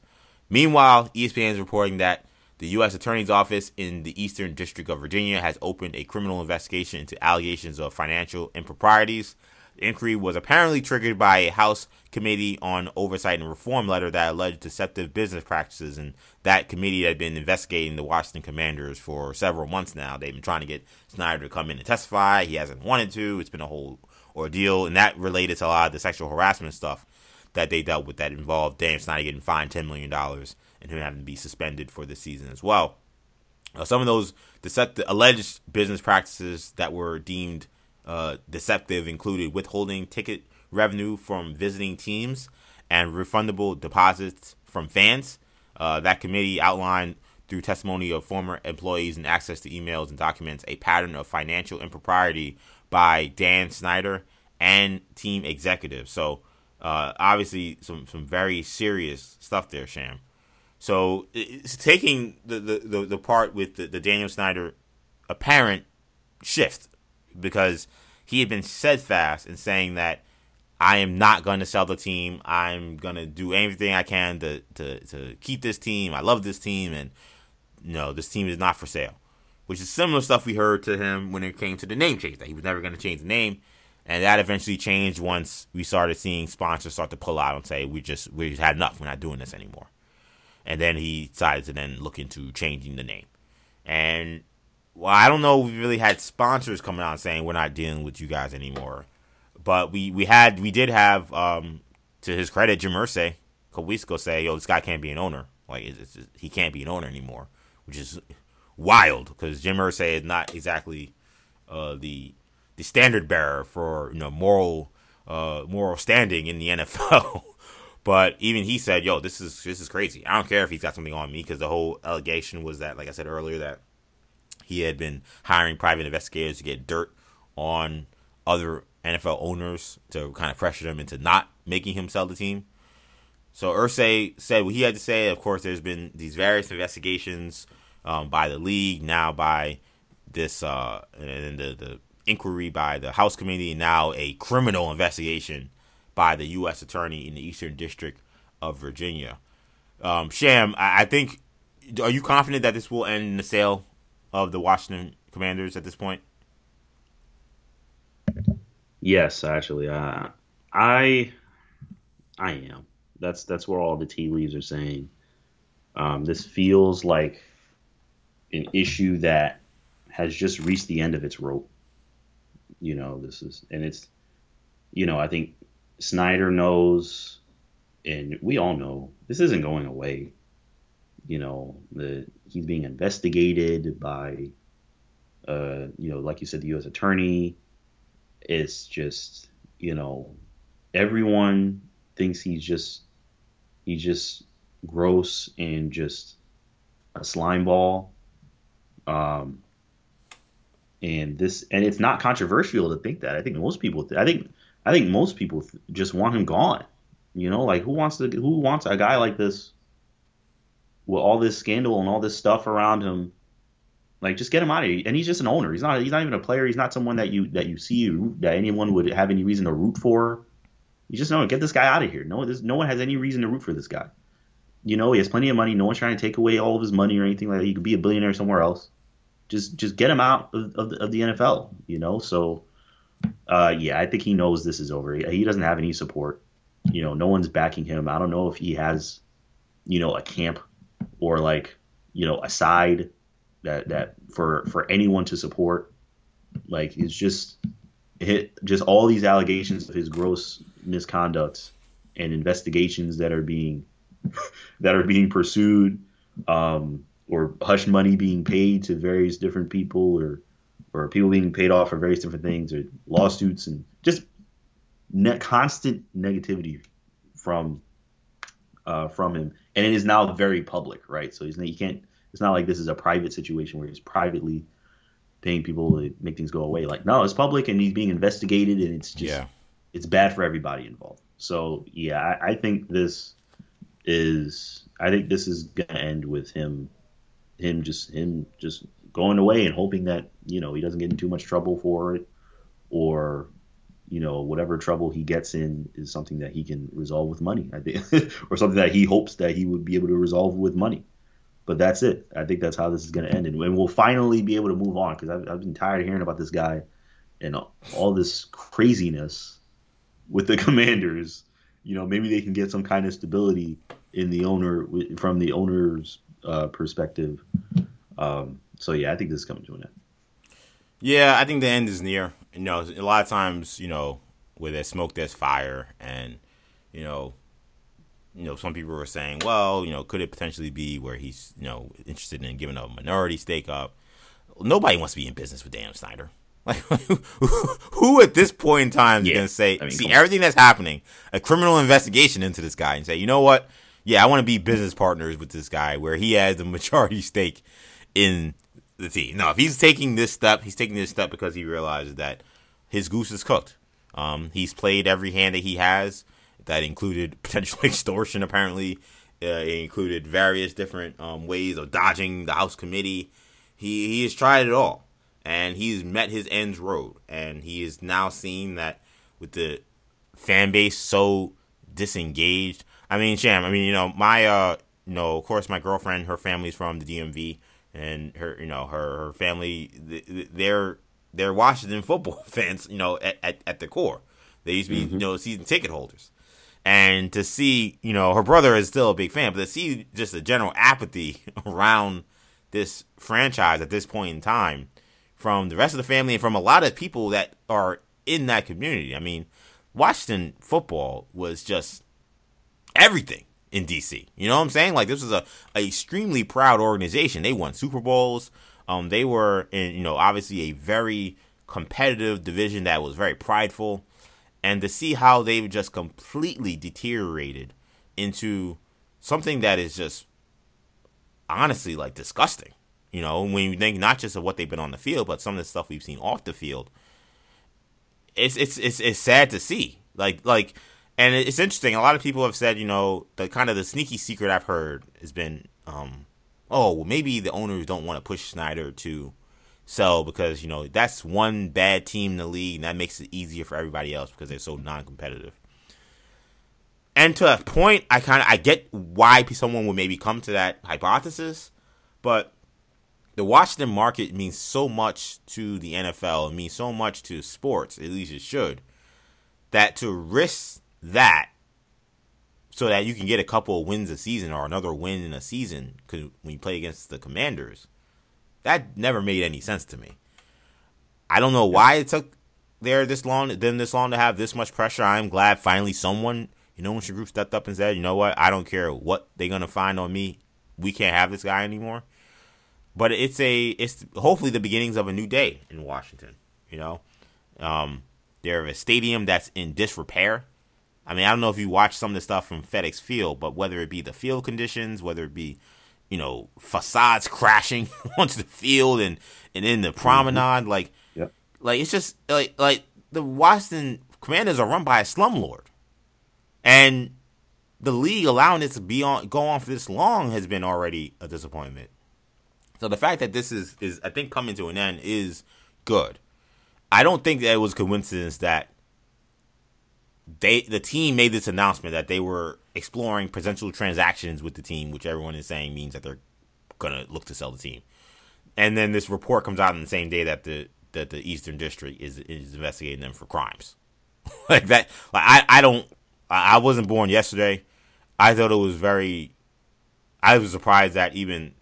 Meanwhile, ESPN is reporting that the U.S. Attorney's Office in the Eastern District of Virginia has opened a criminal investigation into allegations of financial improprieties the inquiry was apparently triggered by a House Committee on Oversight and Reform letter that alleged deceptive business practices, and that committee had been investigating the Washington Commanders for several months now. They've been trying to get Snyder to come in and testify. He hasn't wanted to. It's been a whole ordeal, and that related to a lot of the sexual harassment stuff that they dealt with that involved Dan Snyder getting fined $10 million and him having to be suspended for the season as well. Uh, some of those deceptive, alleged business practices that were deemed uh, deceptive included withholding ticket revenue from visiting teams and refundable deposits from fans. Uh, that committee outlined through testimony of former employees and access to emails and documents a pattern of financial impropriety by Dan Snyder and team executives. So uh, obviously some some very serious stuff there, Sham. So taking the, the, the, the part with the, the Daniel Snyder apparent shift because he had been steadfast in saying that I am not going to sell the team. I'm going to do everything I can to, to, to keep this team. I love this team, and no, this team is not for sale. Which is similar stuff we heard to him when it came to the name change, that he was never going to change the name. And that eventually changed once we started seeing sponsors start to pull out and say, we just, we had enough. We're not doing this anymore. And then he decided to then look into changing the name. And well, I don't know we really had sponsors coming out saying we're not dealing with you guys anymore. But we, we had we did have um, to his credit, Jim Irsay ago say, "Yo, this guy can't be an owner. Like it's, it's, he can't be an owner anymore," which is wild because Jim Irsay is not exactly uh, the the standard bearer for you know moral uh, moral standing in the NFL. but even he said, "Yo, this is this is crazy. I don't care if he's got something on me because the whole allegation was that, like I said earlier, that he had been hiring private investigators to get dirt on other NFL owners to kind of pressure them into not making him sell the team. So Irsay said what he had to say. Of course, there's been these various investigations um, by the league, now by this, uh, and the, the inquiry by the House Committee, and now a criminal investigation by the U.S. Attorney in the Eastern District of Virginia. Um, Sham, I, I think, are you confident that this will end in the sale of the Washington Commanders at this point? Yes, actually, uh, I I am. That's that's where all the tea leaves are saying. Um, this feels like an issue that has just reached the end of its rope. You know, this is and it's you know, I think Snyder knows and we all know this isn't going away. You know, the he's being investigated by uh, you know, like you said, the US attorney it's just you know everyone thinks he's just he's just gross and just a slime ball um and this and it's not controversial to think that i think most people i think i think most people just want him gone you know like who wants to who wants a guy like this with all this scandal and all this stuff around him like, just get him out of here. And he's just an owner. He's not. He's not even a player. He's not someone that you that you see that anyone would have any reason to root for. You just know get this guy out of here. No, no one has any reason to root for this guy. You know, he has plenty of money. No one's trying to take away all of his money or anything like that. He could be a billionaire somewhere else. Just just get him out of, of, the, of the NFL. You know, so uh, yeah, I think he knows this is over. He, he doesn't have any support. You know, no one's backing him. I don't know if he has, you know, a camp or like, you know, a side that that for for anyone to support. Like it's just hit just all these allegations of his gross misconduct and investigations that are being that are being pursued, um, or hush money being paid to various different people, or or people being paid off for various different things, or lawsuits, and just net constant negativity from uh, from him, and it is now very public, right? So he's you can't it's not like this is a private situation where he's privately paying people to make things go away. Like, no, it's public and he's being investigated, and it's just yeah. it's bad for everybody involved. So yeah, I, I think this is I think this is gonna end with him him just him just going away and hoping that you know he doesn't get in too much trouble for it or you know whatever trouble he gets in is something that he can resolve with money i think or something that he hopes that he would be able to resolve with money but that's it. I think that's how this is going to end, and we'll finally be able to move on because I've, I've been tired of hearing about this guy and all this craziness with the Commanders. You know, maybe they can get some kind of stability in the owner from the owner's uh, perspective. Um, so yeah, I think this is coming to an end. Yeah, I think the end is near. You know, a lot of times, you know, where there's smoke, there's fire, and you know, you know, some people were saying, well, you know, could it potentially be where he's, you know, interested in giving a minority stake up? Nobody wants to be in business with Dan Snyder. Like, who at this point in time is yeah. going to say, I mean, see everything that's happening, a criminal investigation into this guy, and say, you know what? Yeah, I want to be business partners with this guy where he has the majority stake in the team. No, if he's taking this step, he's taking this step because he realizes that his goose is cooked. Um, he's played every hand that he has that included potential extortion. Apparently, uh, it included various different um, ways of dodging the House committee. He he has tried it all, and he's met his ends road, and he is now seeing that with the fan base so disengaged. I mean, Sham. I mean, you know, my uh, you know, of course, my girlfriend, her family's from the DMV, and her, you know, her her family, they're they're Washington football fans. You know, at at, at the core, they used to be mm-hmm. you know season ticket holders. And to see, you know, her brother is still a big fan, but to see just a general apathy around this franchise at this point in time from the rest of the family and from a lot of people that are in that community. I mean, Washington football was just everything in DC. You know what I'm saying? Like this was a, a extremely proud organization. They won Super Bowls. Um, they were in, you know, obviously a very competitive division that was very prideful and to see how they've just completely deteriorated into something that is just honestly like disgusting. You know, when you think not just of what they've been on the field, but some of the stuff we've seen off the field. It's it's it's it's sad to see. Like like and it's interesting. A lot of people have said, you know, the kind of the sneaky secret I've heard has been, um, oh, well, maybe the owners don't want to push Snyder to sell because you know that's one bad team in the league, and that makes it easier for everybody else because they're so non-competitive. And to a point, I kind of I get why someone would maybe come to that hypothesis, but the Washington market means so much to the NFL. It means so much to sports, at least it should. That to risk that so that you can get a couple of wins a season or another win in a season, because when you play against the Commanders, that never made any sense to me. I don't know why it took there this long, them this long to have this much pressure. I'm glad finally someone, you know, when your group stepped up and said, you know what, I don't care what they're gonna find on me. We can't have this guy anymore. But it's a, it's hopefully the beginnings of a new day in Washington. You know, um, they're a stadium that's in disrepair. I mean, I don't know if you watch some of the stuff from FedEx Field, but whether it be the field conditions, whether it be you know, facades crashing onto the field and and in the mm-hmm. promenade, mm-hmm. like, yep. like it's just like like the Washington Commanders are run by a slumlord, and the league allowing it to be on go on for this long has been already a disappointment. So the fact that this is is I think coming to an end is good. I don't think that it was coincidence that they the team made this announcement that they were exploring potential transactions with the team, which everyone is saying means that they're gonna look to sell the team. And then this report comes out on the same day that the that the Eastern District is is investigating them for crimes. like that like I, I don't I wasn't born yesterday. I thought it was very I was surprised that even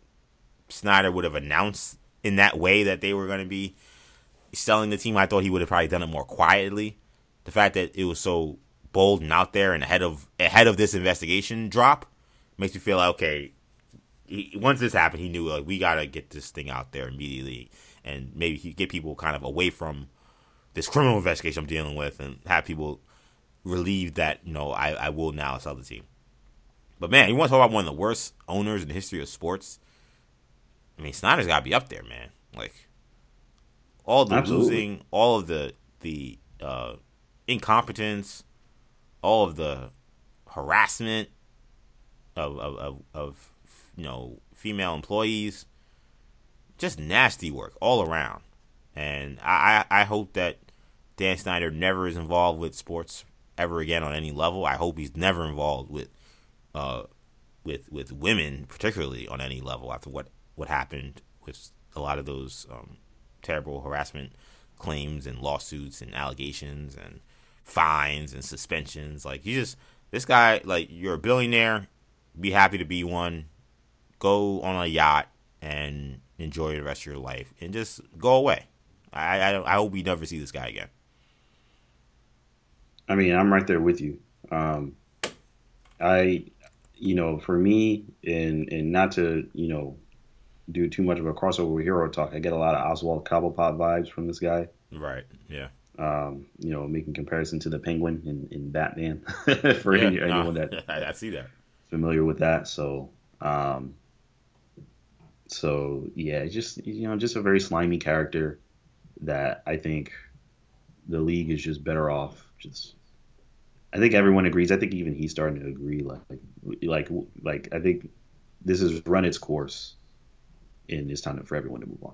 Snyder would have announced in that way that they were gonna be selling the team. I thought he would have probably done it more quietly the fact that it was so bold and out there and ahead of ahead of this investigation drop makes me feel like okay. He, once this happened, he knew like we gotta get this thing out there immediately, and maybe get people kind of away from this criminal investigation I'm dealing with, and have people relieved that you know I, I will now sell the team. But man, you want to talk about one of the worst owners in the history of sports? I mean, Snyder's got to be up there, man. Like all the Absolutely. losing, all of the the uh, incompetence, all of the harassment of of, of, of you know female employees, just nasty work all around. And I, I hope that Dan Snyder never is involved with sports ever again on any level. I hope he's never involved with uh with with women particularly on any level after what what happened with a lot of those um, terrible harassment claims and lawsuits and allegations and fines and suspensions. Like you just this guy, like you're a billionaire, be happy to be one. Go on a yacht and enjoy the rest of your life, and just go away. I I, I hope we never see this guy again. I mean, I'm right there with you. Um, I, you know, for me, and and not to you know do too much of a crossover hero talk, I get a lot of Oswald Cobblepot vibes from this guy. Right. Yeah um, you know, making comparison to the Penguin in, in Batman for yeah, any, no, anyone that I, I, see that familiar with that. So, um, so yeah, just you know, just a very slimy character that I think the league is just better off. Just, I think everyone agrees. I think even he's starting to agree. Like, like, like, I think this has run its course, and it's time for everyone to move on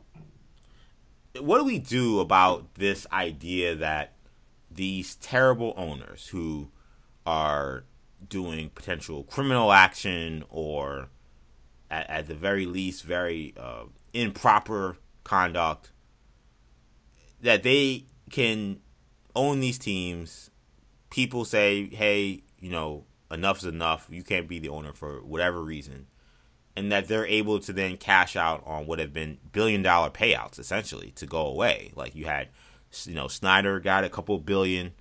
what do we do about this idea that these terrible owners who are doing potential criminal action or at, at the very least very uh, improper conduct that they can own these teams? People say hey you know enough's enough. You can't be the owner for whatever reason and that they're able to then cash out on what have been billion dollar payouts essentially to go away. Like you had you know snyder got a couple billion.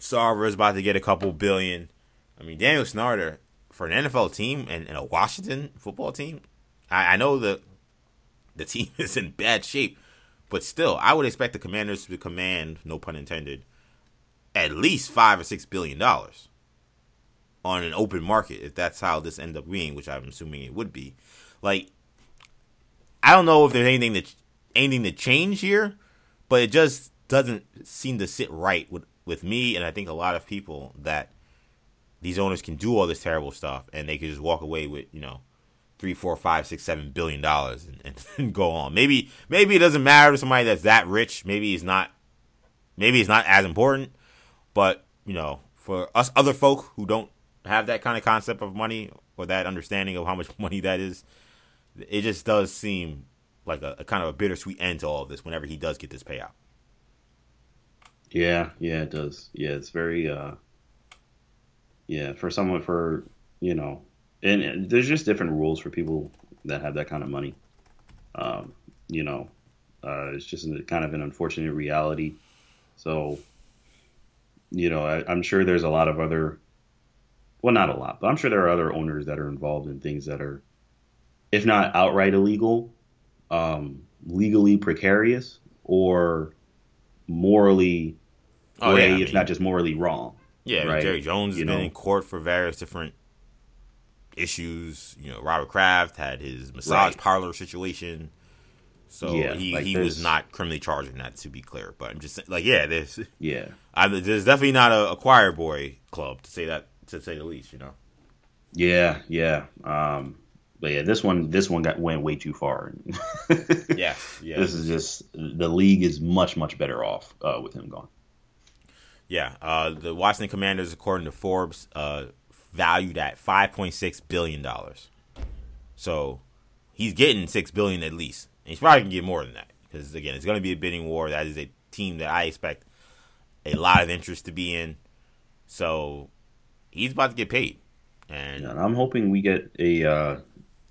Sarver is about to get a couple billion. I mean, Daniel Snyder for an NFL team and, and a Washington football team. I, I know that the team is in bad shape, but still, I would expect the Commanders to command, no pun intended, at least five or six billion dollars on an open market if that's how this ends up being, which I'm assuming it would be. Like, I don't know if there's anything that anything to change here, but it just doesn't seem to sit right with with me and I think a lot of people that these owners can do all this terrible stuff and they can just walk away with you know three, four, five, six, seven billion dollars and, and, go on. Maybe maybe it doesn't matter to somebody that's that rich. Maybe it's not maybe it's not as important. But you know, for us other folk who don't have that kind of concept of money or that understanding of how much money that is, it just does seem like a, a kind of a bittersweet end to all of this. Whenever he does get this payout. Yeah, yeah, it does. Yeah, it's very. uh yeah, for someone for you know, and, there's just different rules for people that have that kind of money. Um, you know, uh, it's just kind of an unfortunate reality. So, you know, I, I'm sure there's a lot of other, well, not a lot, but I'm sure there are other owners that are involved in things that are, if not outright illegal, um, legally precarious or morally, oh, way, yeah, I mean, if not just morally wrong. Yeah, right? Jerry Jones has been know? in court for various different issues. You know, Robert Kraft had his massage right. parlor situation. So yeah, he, like he was not criminally charged in that, to be clear. But I'm just like, yeah, there's yeah, I, there's definitely not a, a choir boy club to say that to say the least. You know. Yeah, yeah. Um, but yeah, this one this one got went way too far. yeah, yeah. This is just the league is much much better off uh, with him gone. Yeah, uh, the Washington Commanders, according to Forbes, uh, valued at five point six billion dollars. So he's getting six billion at least. And he's probably gonna get more than that because again, it's going to be a bidding war. That is a team that I expect a lot of interest to be in. So he's about to get paid, and, yeah, and I'm hoping we get a. Uh,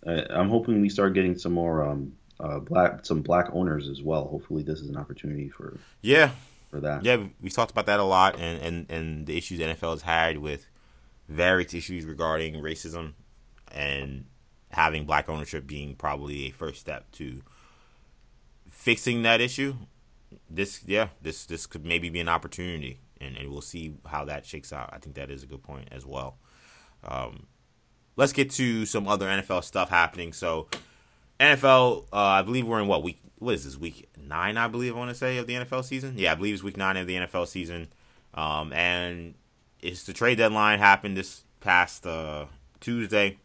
I'm hoping we start getting some more um, uh, black some black owners as well. Hopefully, this is an opportunity for. Yeah, for that. Yeah, we talked about that a lot, and and and the issues the NFL has had with various issues regarding racism and having black ownership being probably a first step to fixing that issue. This, yeah, this this could maybe be an opportunity, and, and we'll see how that shakes out. I think that is a good point as well. Um, let's get to some other NFL stuff happening. So, NFL, uh, I believe we're in what week what is this week nine? I believe I want to say of the NFL season. Yeah, I believe it's week nine of the NFL season. Um, and it's the trade deadline happened this past uh, Tuesday.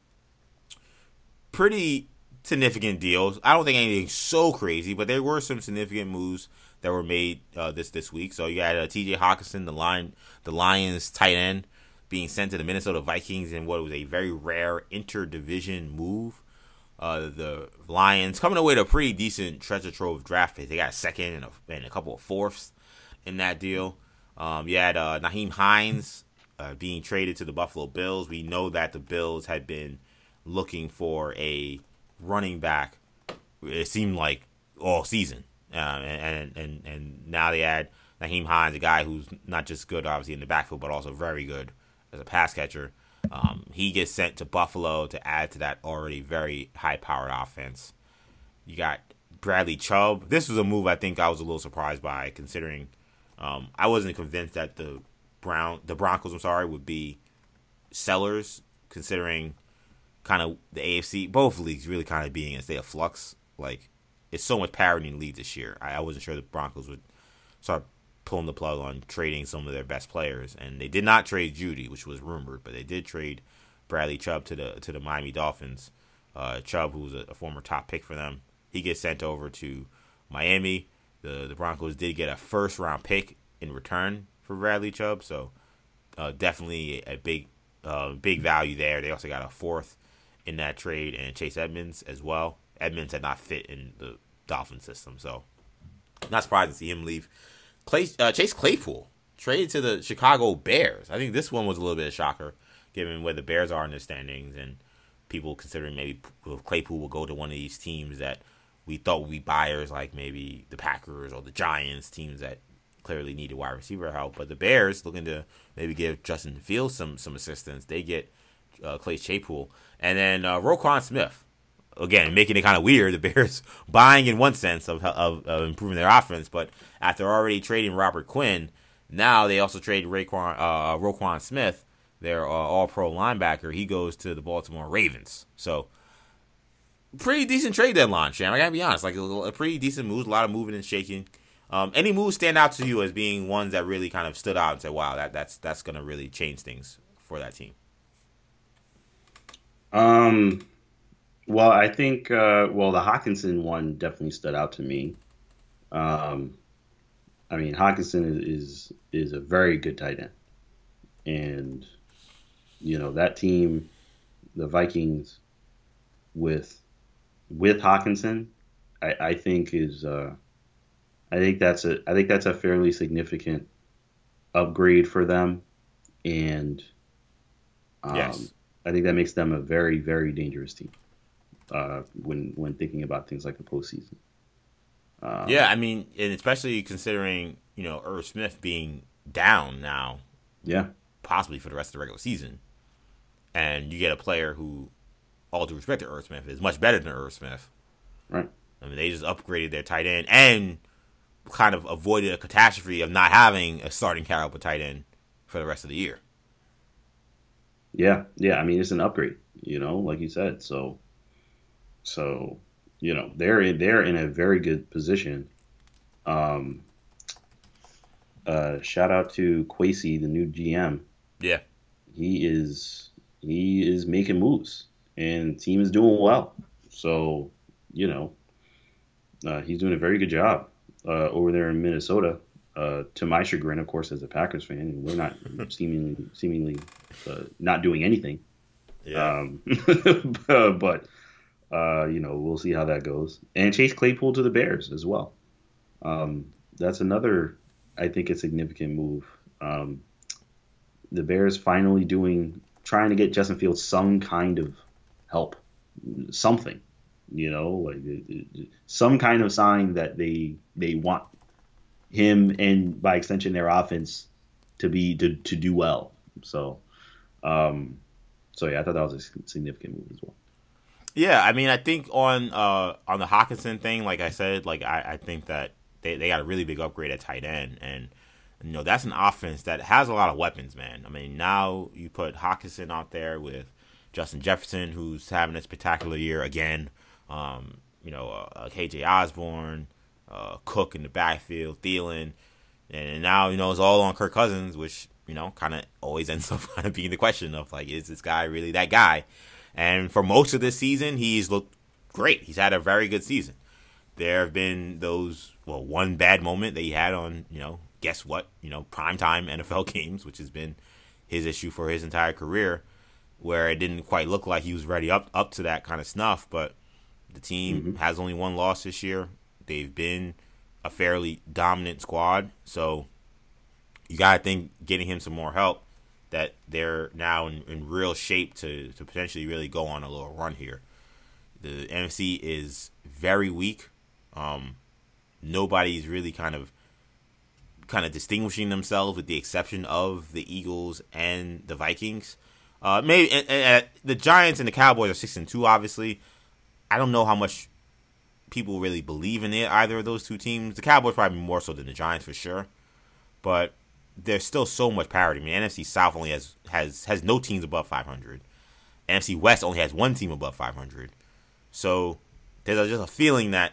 Pretty significant deals. I don't think anything so crazy, but there were some significant moves that were made uh, this this week. So you had uh, T.J. Hockenson, the line, the Lions tight end, being sent to the Minnesota Vikings in what was a very rare interdivision move. Uh, the Lions coming away to a pretty decent treasure trove draft pick. They got a second and a, and a couple of fourths in that deal. Um, you had uh, Nyheim Hines uh, being traded to the Buffalo Bills. We know that the Bills had been looking for a running back. It seemed like all season, uh, and and and now they add Nyheim Hines, a guy who's not just good, obviously in the backfield, but also very good as a pass catcher. Um, he gets sent to Buffalo to add to that already very high powered offense. You got Bradley Chubb. This was a move I think I was a little surprised by, considering um, I wasn't convinced that the Brown the Broncos, I'm sorry, would be sellers, considering kind of the AFC, both leagues really kind of being in a state of flux. Like it's so much parity in league this year. I, I wasn't sure the Broncos would start pulling the plug on trading some of their best players, and they did not trade Jeudy, which was rumored, but they did trade Bradley Chubb to the to the Miami Dolphins. Uh, Chubb, who's a, a, former top pick for them, he gets sent over to Miami. The the Broncos did get a first round pick in return for Bradley Chubb. So uh, definitely a big uh, big value there. They also got a fourth in that trade and Chase Edmonds as well. Edmonds had not fit in the Dolphin system, so not surprised to see him leave. Clay, uh, Chase Claypool traded to the Chicago Bears. I think this one was a little bit of a shocker, given where the Bears are in their standings and people considering maybe Claypool will go to one of these teams that we thought would be buyers, like maybe the Packers or the Giants, teams that clearly needed wide receiver help. But the Bears looking to maybe give Justin Fields some some assistance. They get uh, Clay Claypool and then uh, Roquan Smith. Again, making it kind of weird. The Bears buying in one sense of, of, of improving their offense, but after already trading Robert Quinn, now they also trade Roquan, uh, Roquan Smith, their uh, All-Pro linebacker. He goes to the Baltimore Ravens. So pretty decent trade deadline, Sham. I gotta be honest, like a, a pretty decent move, a lot of moving and shaking. Um, any moves stand out to you as being ones that really kind of stood out and said, "Wow, that that's that's gonna really change things for that team." Um, well, I think uh, well the Hockenson one definitely stood out to me. Um, I mean Hockenson is, is is a very good tight end, and you know that team, the Vikings, with with Hockenson, I, I think is uh, I think that's a I think that's a fairly significant upgrade for them, and um, yes. I think that makes them a very very dangerous team uh, when when thinking about things like the postseason. Um, yeah, I mean, and especially considering you know Irv Smith being down now. Yeah, possibly for the rest of the regular season, and you get a player who all due respect to Irv Smith, is much better than Irv Smith. Right. I mean, they just upgraded their tight end and kind of avoided a catastrophe of not having a starting caliber tight end for the rest of the year. Yeah, yeah. I mean, it's an upgrade, you know, like you said. So, so you know, they're in, they're in a very good position. Um, uh, shout out to Kwesi, the new GM. Yeah, he is he is making moves and team is doing well. So, you know, uh, he's doing a very good job uh, over there in Minnesota. Uh, to my chagrin, of course, as a Packers fan, and we're not seemingly seemingly uh, not doing anything. Yeah. Um, but uh, you know, we'll see how that goes. And Chase Claypool to the Bears as well. Um, that's another, I think, a significant move. Um, the Bears finally doing, trying to get Justin Fields some kind of help, something, you know, like some kind of sign that they they want him and by extension their offense to be to, to do well. So, um, so yeah, I thought that was a significant move as well. Yeah, I mean, I think on uh on the Hockenson thing, like I said, like I, I think that they, they got a really big upgrade at tight end, and you know that's an offense that has a lot of weapons, man. I mean, now you put Hockenson out there with Justin Jefferson, who's having a spectacular year again. Um, you know, uh, uh KJ Osborn, uh, Cook in the backfield, Thielen, and now you know it's all on Kirk Cousins, which you know kind of always ends up kind of being the question of like, is this guy really that guy? And for most of this season, he's looked great. He's had a very good season. There have been those well, one bad moment that he had on you know, guess what, you know, primetime NFL games, which has been his issue for his entire career where it didn't quite look like he was ready up up to that kind of snuff. But the team mm-hmm. has only one loss this year. They've been a fairly dominant squad, so you got to think getting him some more help that they're now in, in real shape to to potentially really go on a little run here. The NFC is very weak. Um, nobody's really kind of kind of distinguishing themselves with the exception of the Eagles and the Vikings. Uh, maybe and, and, the Giants and the Cowboys are six and two. Obviously, I don't know how much people really believe in it. Either of those two teams. The Cowboys probably more so than the Giants for sure, but there's still so much parity. I mean, NFC South only has has has no teams above 500. NFC West only has one team above 500. So there's just a feeling that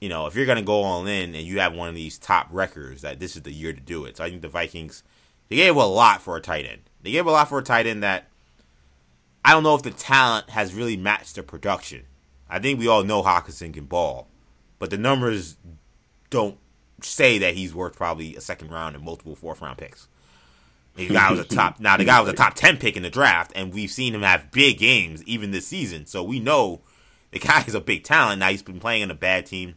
you know if you're gonna go all in and you have one of these top records, that this is the year to do it. So I think the Vikings they gave a lot for a tight end. They gave a lot for a tight end that I don't know if the talent has really matched the production. I think we all know Hockenson can ball, but the numbers don't say that he's worth probably a second round and multiple fourth round picks. The guy was a top now the guy was a top ten pick in the draft, and we've seen him have big games even this season. So we know the guy is a big talent. Now he's been playing in a bad team,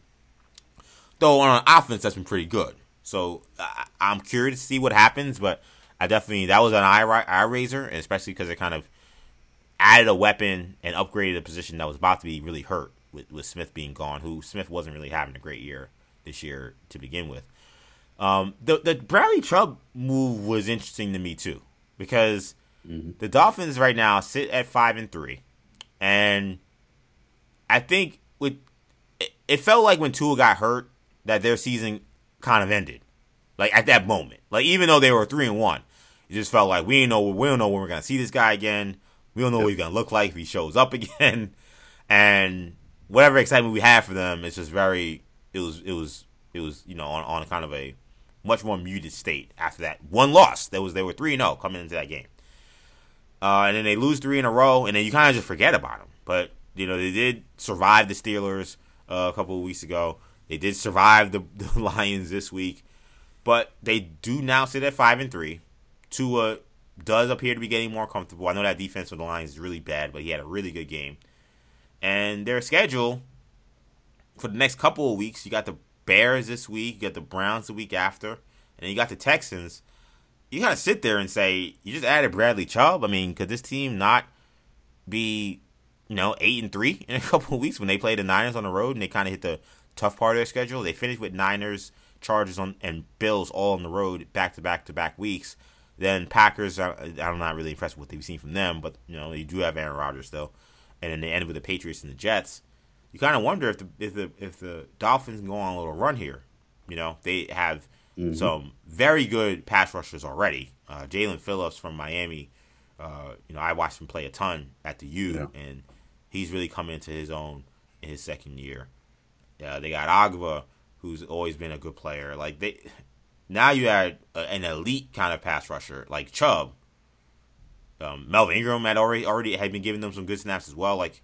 though on offense that's been pretty good. So I, I'm curious to see what happens, but I definitely that was an eye eye raiser, especially because it kind of added a weapon and upgraded a position that was about to be really hurt with, with Smith being gone. Who Smith wasn't really having a great year this year to begin with. Um, the the Bradley Chubb move was interesting to me too because mm-hmm. the Dolphins right now sit at five and three, and I think with it, it felt like when Tua got hurt that their season kind of ended, like at that moment. Like even though they were three and one, it just felt like we didn't know we don't know when we're gonna see this guy again. We don't know what he's gonna look like if he shows up again, and whatever excitement we have for them, it's just very. It was it was it was you know on, on kind of a much more muted state after that one loss. There was they were three and zero oh coming into that game, uh, and then they lose three in a row, and then you kind of just forget about them. But you know they did survive the Steelers uh, a couple of weeks ago. They did survive the, the, Lions this week, but they do now sit at five and three. Tua does appear to be getting more comfortable. I know that defense for the Lions is really bad, but he had a really good game. And their schedule for the next couple of weeks, you got the Bears this week, you got the Browns the week after, and then you got the Texans. You gotta sit there and say, you just added Bradley Chubb. I mean, could this team not be, you know, eight and three in a couple of weeks when they play the Niners on the road and they kind of hit the tough part of their schedule? They finished with Niners, Chargers on and Bills all on the road back to back to back weeks. Then Packers, I'm not really impressed with what they've seen from them, but you know, you do have Aaron Rodgers though, and then they end with the Patriots and the Jets you kind of wonder if the if the if the Dolphins go on a little run here. You know, they have mm-hmm. some very good pass rushers already. Uh, Jaelan Phillips from Miami. Uh, you know, I watched him play a ton at the U, yeah. and he's really come into his own in his second year. Uh, they got Ogbah, who's always been a good player. Like they, now you had an elite kind of pass rusher like Chubb. Um, Melvin Ingram had already already had been giving them some good snaps as well. Like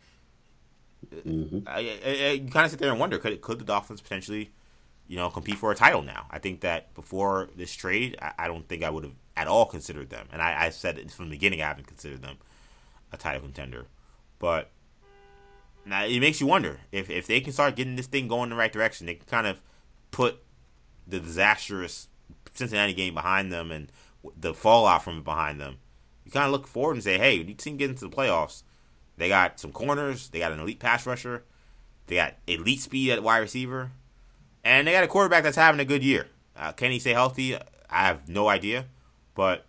Mm-hmm. I, I, I, you kind of sit there and wonder could could the Dolphins potentially, you know, compete for a title now? I think that before this trade, I, don't think I would have at all considered them, and I, I said it from the beginning. I haven't considered them a title contender, but now it makes you wonder if if they can start getting this thing going in the right direction, they can kind of put the disastrous Cincinnati game behind them and the fallout from it behind them. You kind of look forward and say, hey, you team get into the playoffs they got some corners. They got an elite pass rusher. They got elite speed at wide receiver, and they got a quarterback that's having a good year. Uh, can he stay healthy? I have no idea, but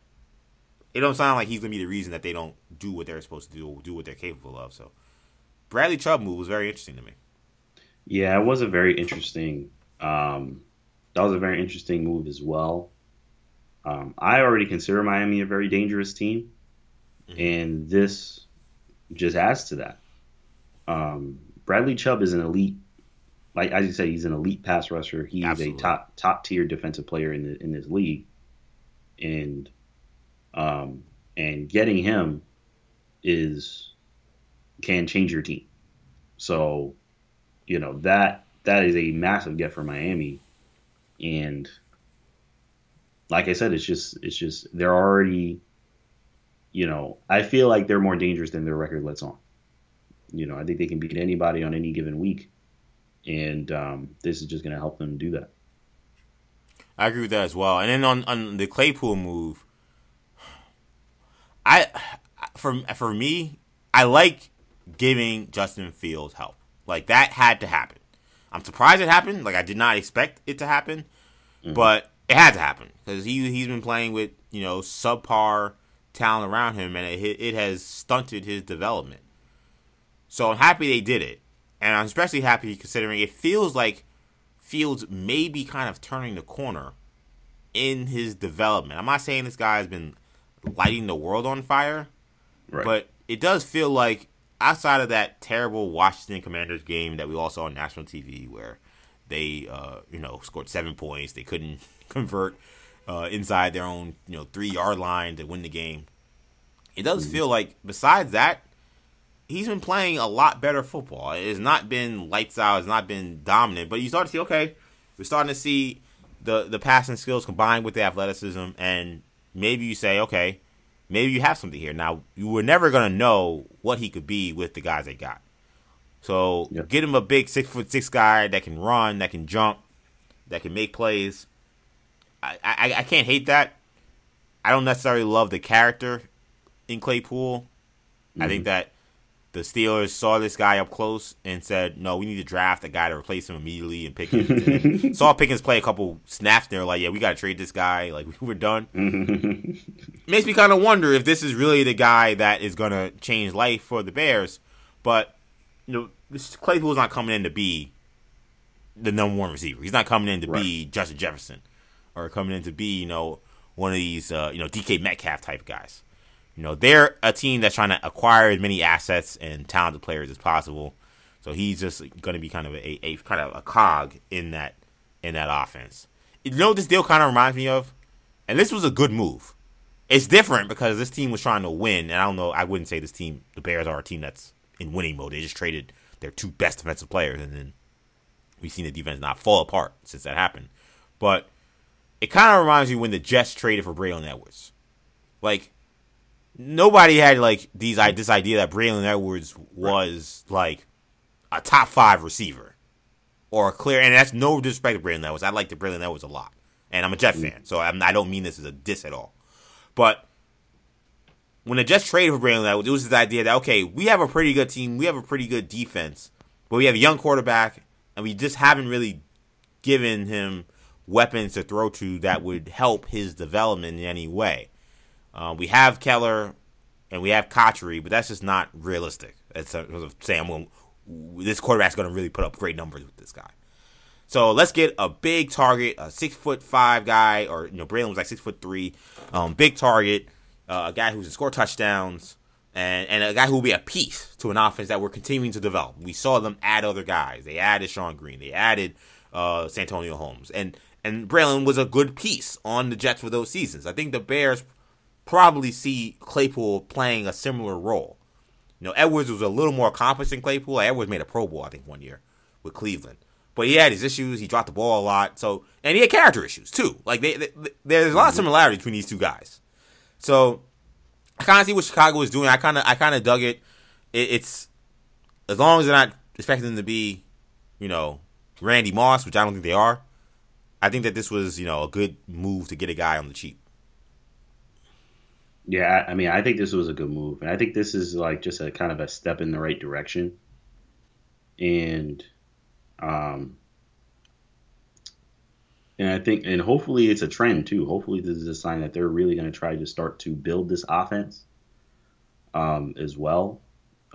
it don't sound like he's gonna be the reason that they don't do what they're supposed to do, do what they're capable of. So, Bradley Chubb move was very interesting to me. Yeah, it was a very interesting. Um, that was a very interesting move as well. Um, I already consider Miami a very dangerous team, mm-hmm. and this just adds to that. Um, Bradley Chubb is an elite, like as you say, he's an elite pass rusher. He's Absolutely. a top top tier defensive player in the in this league, and um, and getting him is can change your team. So, you know that that is a massive get for Miami, and like I said, it's just it's just they're already you know, I feel like they're more dangerous than their record lets on. You know, I think they can beat anybody on any given week, and um, this is just going to help them do that. I agree with that as well. And then on on the Claypool move, I for for me, I like giving Justin Fields help. Like that had to happen. I'm surprised it happened. Like I did not expect it to happen, mm-hmm. but it had to happen because he he's been playing with you know subpar talent around him, and it, it has stunted his development. So I'm happy they did it, and I'm especially happy considering it feels like Fields may be kind of turning the corner in his development. I'm not saying this guy has been lighting the world on fire, right. but it does feel like outside of that terrible Washington Commanders game that we all saw on national TV, where they, uh, you know, scored seven points, they couldn't convert uh, inside their own you know three yard line to win the game. It does mm-hmm. feel like besides that, he's been playing a lot better football. It has not been lights out. It's not been dominant, but you start to see okay, we're starting to see the the passing skills combined with the athleticism, and maybe you say, okay, maybe you have something here. Now you were never gonna know what he could be with the guys they got. So Yeah. get him a big six foot six guy that can run, that can jump, that can make plays. I, I I can't hate that. I don't necessarily love the character in Claypool. I think mm-hmm. that the Steelers saw this guy up close and said, "No, we need to draft a guy to replace him immediately." And Pickens and saw Pickens play a couple snaps. They're like, "Yeah, we got to trade this guy. Like we're done." Makes me kind of wonder if this is really the guy that is going to change life for the Bears. But you know, this Claypool's not coming in to be the number one receiver. He's not coming in to be Justin Jefferson or coming in to be you know one of these uh, you know DK Metcalf type guys. You know, they're a team that's trying to acquire as many assets and talented players as possible. So he's just going to be kind of a, a kind of a cog in that in that offense. You know, this deal kind of reminds me of, and this was a good move. It's different because this team was trying to win, and I don't know. I wouldn't say this team, the Bears, are a team that's in winning mode. They just traded their two best defensive players, and then we've seen the defense not fall apart since that happened. But it kind of reminds me when the Jets traded for Braylon Edwards. Like nobody had like these i this idea that Braylon Edwards was like a top five receiver or a clear, and that's no disrespect to Braylon Edwards. I like the Braylon Edwards a lot, and I'm a Jet mm. fan, so I'm, I don't mean this as a diss at all. But when the Jets traded for Braylon Edwards, it was this idea that okay, we have a pretty good team, we have a pretty good defense, but we have a young quarterback, and we just haven't really given him weapons to throw to that would help his development in any way. Uh, we have Keller and we have Cotchery, but that's just not realistic. It's a saying I'm this quarterback's going to really put up great numbers with this guy. So let's get a big target, a six foot five guy, or you know Braylon was like six foot three, um, big target, uh, a guy who's to score touchdowns, and and a guy who will be a piece to an offense that we're continuing to develop. We saw them add other guys. They added Shonn Greene. They added uh, Santonio Holmes, and and Braylon was a good piece on the Jets for those seasons. I think the Bears probably see Claypool playing a similar role. You know, Edwards was a little more accomplished than Claypool. Edwards made a Pro Bowl, I think, one year with Cleveland. But he had his issues. He dropped the ball a lot. So, and he had character issues too. Like, they, they, there's a lot of mm-hmm. similarity between these two guys. So, I kind of see what Chicago is doing. I kind of, I kind of dug it. it. It's as long as they're not expecting them to be, you know, Randy Moss, which I don't think they are. I think that this was, you know, a good move to get a guy on the cheap. Yeah, I mean, I think this was a good move, and I think this is like just a kind of a step in the right direction. And, um, and I think, and hopefully it's a trend too. Hopefully this is a sign that they're really going to try to start to build this offense, um, as well,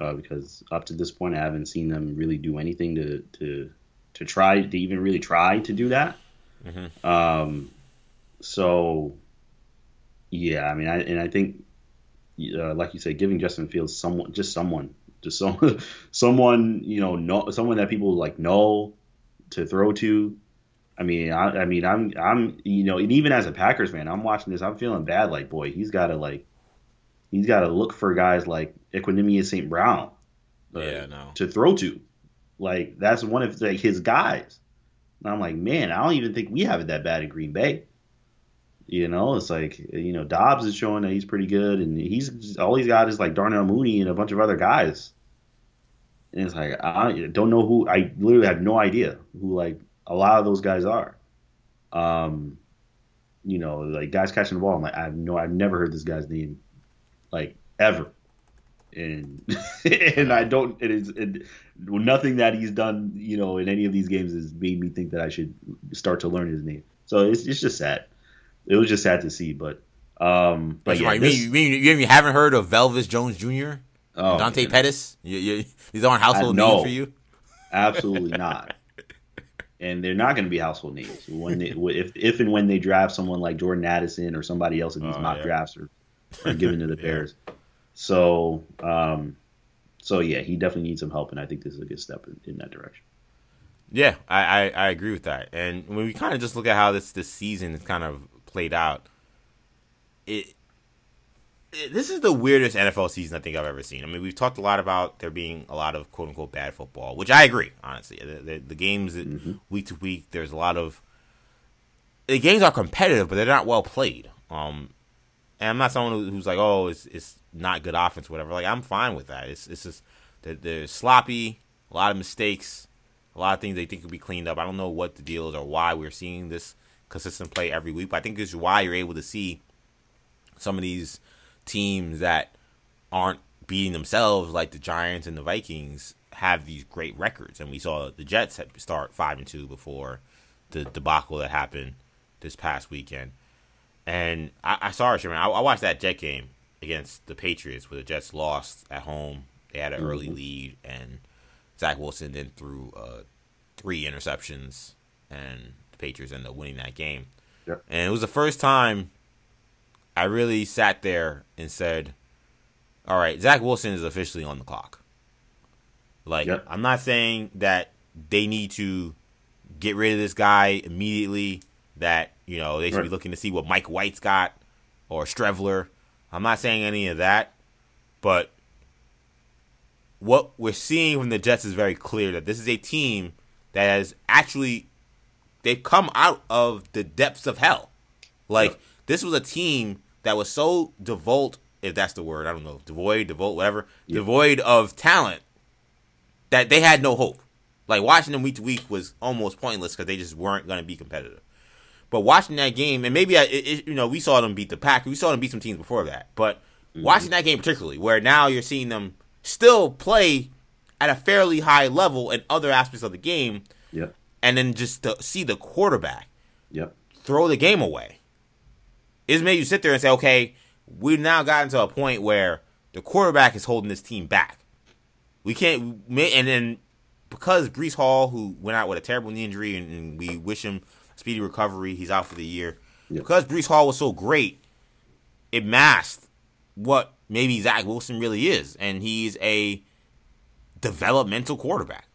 uh, because up to this point I haven't seen them really do anything to to to try to even really try to do that. Um, so yeah, I mean, I and I think, uh, like you said, giving Justin Fields someone, just someone, just some, someone, you know, know someone that people like know to throw to. I mean, I, I mean, I'm, I'm, you know, and even as a Packers fan, I'm watching this, I'm feeling bad. Like, boy, he's got to like, he's got to look for guys like Equanimeous St. Brown, uh, Yeah, no. to throw to. Like, that's one of like his guys. And I'm like, man, I don't even think we have it that bad in Green Bay. You know, it's like you know Doubs is showing that he's pretty good, and he's all he's got is like Darnell Mooney and a bunch of other guys. And it's like I don't know who. I literally have no idea who like a lot of those guys are. Um, you know, like guys catching the ball. I'm like, I have no, I've never heard this guy's name, like ever. And and I don't. It is it, nothing that he's done. You know, in any of these games has made me think that I should start to learn his name. So it's it's just sad it was just sad to see. But um, but yeah, right. this- you, mean, you, mean you haven't heard of Velus Jones Jr., oh, Dante man, Pettis? You, you, these aren't household I names for you. absolutely not. And they're not going to be household names when they, if if and when they draft someone like Jordan Addison or somebody else in these Oh, mock yeah. drafts or, or given to the Bears. So um, so yeah, he definitely needs some help, and I think this is a good step in, in that direction. Yeah, I, I, I agree with that. And when we kind of just look at how this this season is kind of played out, it, it this is the weirdest NFL season I think I've ever seen. I mean, we've talked a lot about there being a lot of quote unquote bad football, which I agree. Honestly, the, the, the games that week to week, there's a lot of. the games are competitive, but they're not well played. Um, and I'm not someone who's like, oh, it's it's not good offense, whatever. Like I'm fine with that. It's it's just they're, they're sloppy, a lot of mistakes, a lot of things they think could be cleaned up. I don't know what the deal is or why we're seeing this consistent play every week, but I think is why you're able to see some of these teams that aren't beating themselves like the Giants and the Vikings have these great records. And we saw the Jets start five and two before the debacle that happened this past weekend. And I, I saw it, I, I watched that Jet game against the Patriots where the Jets lost at home. They had an mm-hmm. early lead, and Zach Wilson then threw uh, three interceptions, and the Patriots ended up winning that game. Yep. And it was the first time I really sat there and said, "All right, Zach Wilson is officially on the clock." Like, yep. I'm not saying that they need to get rid of this guy immediately. That you know they should right. be looking to see what Mike White's got or Streveler. I'm not saying any of that, but what we're seeing from the Jets is very clear that this is a team that has actually they've come out of the depths of hell. Like this was a team that was so devoid, if that's the word, I don't know, devoid, devoid, whatever, devoid of talent that they had no hope. Like watching them week to week was almost pointless because they just weren't going to be competitive. But watching that game, and maybe I, it, you know, we saw them beat the Packers, we saw them beat some teams before that. But mm-hmm. watching that game particularly, where now you're seeing them still play at a fairly high level in other aspects of the game, yep. and then just to see the quarterback, yep. throw the game away. It's made you sit there and say, okay, we've now gotten to a point where the quarterback is holding this team back. We can't, and then because Breece Hall, who went out with a terrible knee injury, and we wish him speedy recovery. He's out for the year. Because Breece Hall was so great, it masked what maybe Zach Wilson really is, and he's a developmental quarterback.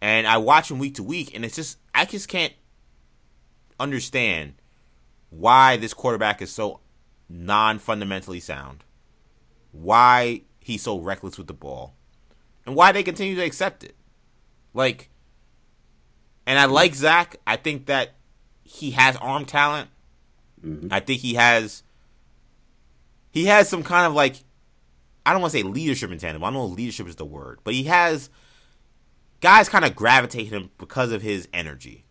And I watch him week to week, and it's just I just can't understand why this quarterback is so non-fundamentally sound, why he's so reckless with the ball, and why they continue to accept it. Like, and I like Zach. I think that he has arm talent. Mm-hmm. I think he has he has some kind of like I don't want to say leadership in tandem. I don't know leadership is the word, but he has guys kind of gravitate him because of his energy.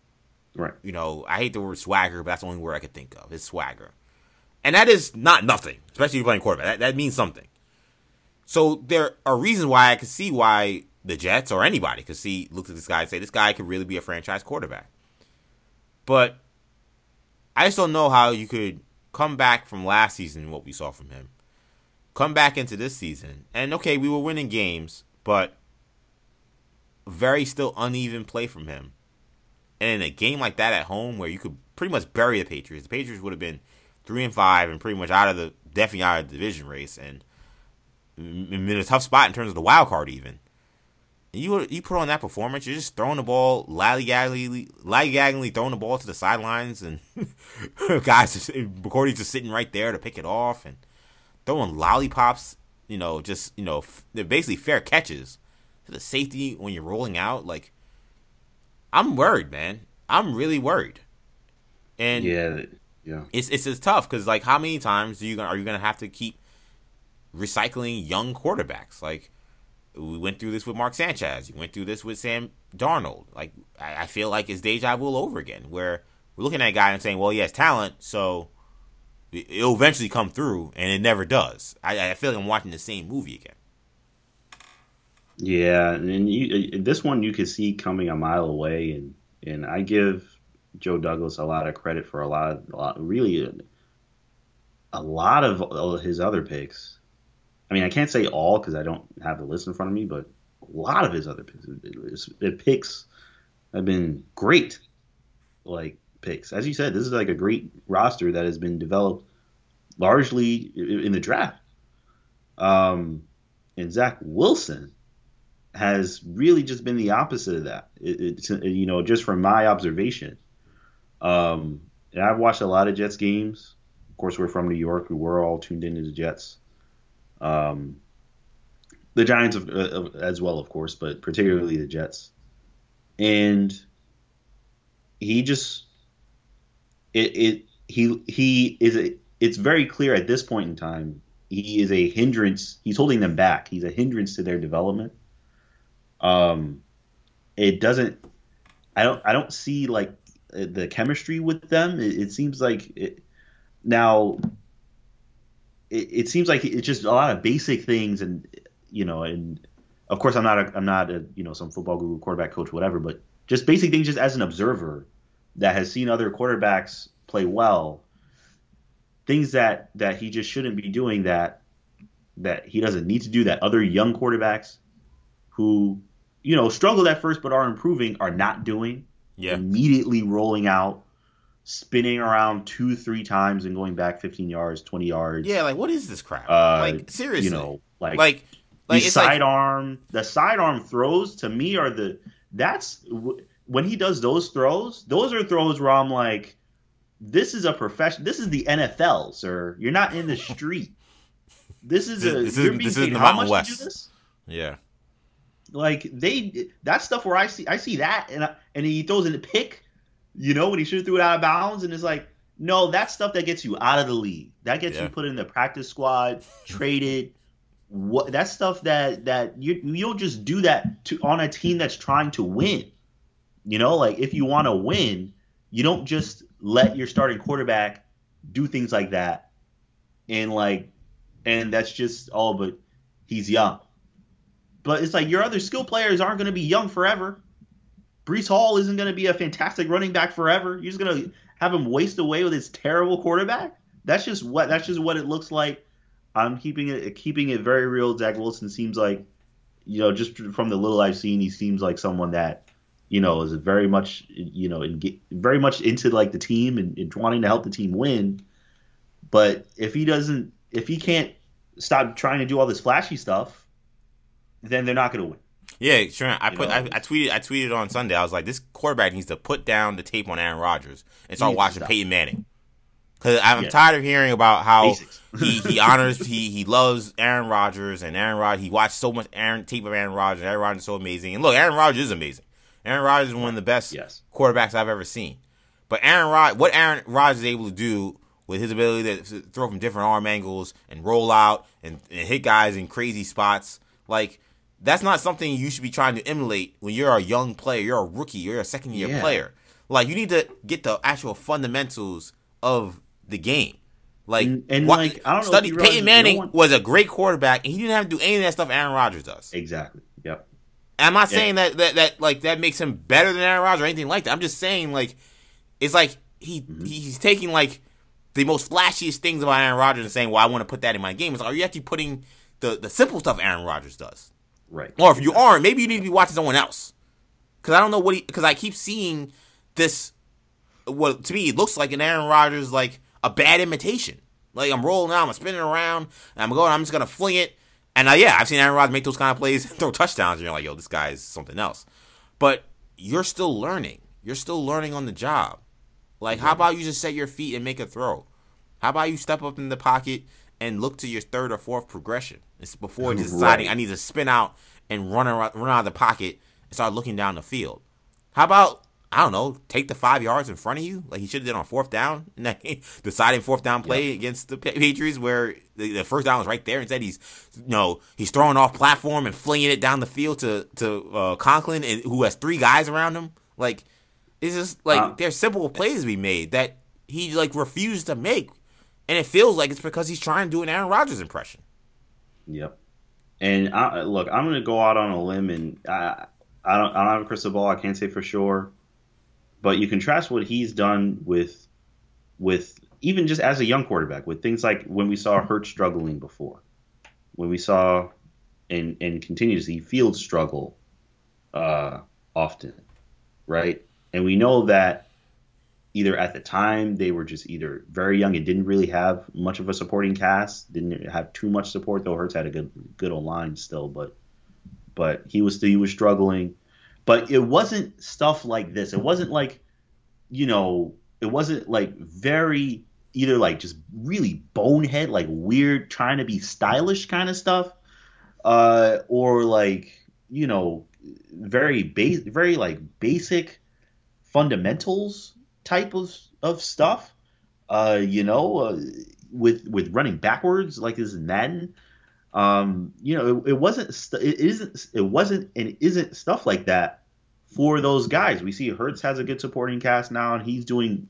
Right. You know, I hate the word swagger, but that's the only word I could think of. His swagger. And that is not nothing, especially if you're playing quarterback. That, that means something. So there are reasons why I could see why the Jets or anybody could see look at this guy and say this guy could really be a franchise quarterback. But I just don't know how you could come back from last season what we saw from him. Come back into this season. And okay, we were winning games, but very still uneven play from him. And in a game like that at home where you could pretty much bury the Patriots, the Patriots would have been three and five and pretty much out of the definitely out of the division race and in a tough spot in terms of the wild card even you you put on that performance, you're just throwing the ball, lollygaggingly, lollygaggingly throwing the ball to the sidelines, and guys, just, McCourty's just sitting right there to pick it off, and throwing lollipops, you know, just you know, they're basically fair catches to the safety when you're rolling out. Like, I'm worried, man. I'm really worried. And yeah, yeah, it's it's, it's tough because like, how many times are you gonna are you gonna have to keep recycling young quarterbacks like? We went through this with Mark Sanchez. You went through this with Sam Darnold. Like I, I, feel like it's deja vu all over again, where we're looking at a guy and saying, "Well, he has talent, so it'll eventually come through," and it never does. I, I feel like I'm watching the same movie again. Yeah, and you, uh, this one you could see coming a mile away, and and I give Joe Douglas a lot of credit for a lot of a lot, really a, a lot of his other picks I mean, I can't say all because I don't have the list in front of me, but a lot of his other picks, it picks have been great, like picks. As you said, this is like a great roster that has been developed largely in the draft. Um, and Zach Wilson has really just been the opposite of that. It, it's you know just from my observation. Um, and I've watched a lot of Jets games. Of course, we're from New York. We were all tuned into the Jets. Um, the Giants of, uh, as well, of course, but particularly the Jets. And he just it, it he he is a, it's very clear at this point in time he is a hindrance. He's holding them back. He's a hindrance to their development. Um, it doesn't. I don't. I don't see like the chemistry with them. It, it seems like it, now. It, it seems like it's just a lot of basic things, and you know, and of course, I'm not. A, I'm not a you know some football guru, quarterback coach, whatever. But just basic things, just as an observer that has seen other quarterbacks play well things that that he just shouldn't be doing that that he doesn't need to do that other young quarterbacks who you know struggled at first but are improving are not doing Yeah. immediately rolling out spinning around two three times and going back 15 yards 20 yards Yeah, like what is this crap? uh, like seriously. you know like like like the it's like sidearm the sidearm throws to me are the that's when he does those throws those are throws where i'm like this is a profession this is the nfl sir you're not in the street this is a This is- you're being this is paid the how much to West. do this yeah. like they that stuff where i see i see that and I, and he throws in a pick you know when he should have threw it out of bounds and it's like no that's stuff that gets you out of the league that gets Yeah. you put in the practice squad traded what that's stuff that that you you don't just do that to on a team that's trying to win you know like if you want to win you don't just let your starting quarterback do things like that and like and that's just all but he's young but it's like your other skill players aren't going to be young forever. Breece Hall isn't going to be a fantastic running back forever. You're just going to have him waste away with his terrible quarterback. That's just what that's just what it looks like. I'm keeping it keeping it very real. Zach Wilson seems like, you know, just from the little I've seen, he seems like someone that, you know, is very much, you know, in, very much into like the team and, and wanting to help the team win. But if he doesn't, if he can't stop trying to do all this flashy stuff, then they're not going to win. Yeah, sure. I You put? I, I tweeted I tweeted on Sunday. I was like, this quarterback needs to put down the tape on Aaron Rodgers and start watching. Peyton Manning. Because I'm Yeah. tired of hearing about how he, he honors he he loves Aaron Rodgers and Aaron Rodgers. He watched so much Aaron tape of Aaron Rodgers. Aaron Rodgers is so amazing. And look, Aaron Rodgers is amazing. Aaron Rodgers is one of the best Yes. quarterbacks I've ever seen. But Aaron Rod, what Aaron Rodgers is able to do with his ability to throw from different arm angles and roll out and, and hit guys in crazy spots, like that's not something you should be trying to emulate when you're a young player. You're a rookie. You're a second year Yeah. player. Like you need to get the actual fundamentals of the game. Like, And- and, what- like, I don't study realize Peyton that no Manning one- was a great quarterback, and he didn't have to do any of that stuff Aaron Rodgers does. Exactly. Yep. I'm not Yeah. saying that, that that like that makes him better than Aaron Rodgers or anything like that. I'm just saying like it's like he Mm-hmm. he's taking like the most flashiest things about Aaron Rodgers and saying, "Well, I want to put that in my game." It's like, are you actually putting the the simple stuff Aaron Rodgers does? Right. Or if you aren't, maybe you need to be watching someone else. Because I don't know what he. Because I keep seeing this. What to me it looks like an Aaron Rodgers like a bad imitation. Like I'm rolling out, I'm spinning around, and I'm going. I'm just gonna fling it. And uh, yeah, I've seen Aaron Rodgers make those kind of plays, throw touchdowns, and you're like, yo, this guy is something else. But you're still learning. You're still learning on the job. Like, how about you just set your feet and make a throw? How about you step up in the pocket and look to your third or fourth progression? It's before deciding Right. I need to spin out and run around, run out of the pocket and start looking down the field. How about I don't know, take the five yards in front of you like he should have did on fourth down, deciding fourth down play against the Patriots where the, the first down was right there. Instead, he's you know he's throwing off platform and flinging it down the field to to uh, Conklin, and, who has three guys around him. Like it's just like Uh, there's simple plays to be made that he like refused to make, and it feels like it's because he's trying to do an Aaron Rodgers impression. Yep. And I, look, I'm going to go out on a limb, and I, I don't, I don't have a crystal ball. I can't say for sure, but you contrast what he's done with, with even just as a young quarterback, with things like when we saw Hurt struggling before, when we saw, and and continues to field struggle, uh, often, right? And we know that either at the time they were just either very young and didn't really have much of a supporting cast, didn't have too much support. Though Hurts had a good good old line still, but but he was he was struggling. But it wasn't stuff like this. It wasn't like you know, it wasn't like very either like just really bonehead, like weird trying to be stylish kind of stuff, uh, or like you know, very base, very like basic fundamentals type of of stuff. Uh, you know, uh, with with running backwards like this is Madden. Um, you know, it, it wasn't st- it isn't it wasn't and isn't stuff like that for those guys. We see Hurts has a good supporting cast now, and he's doing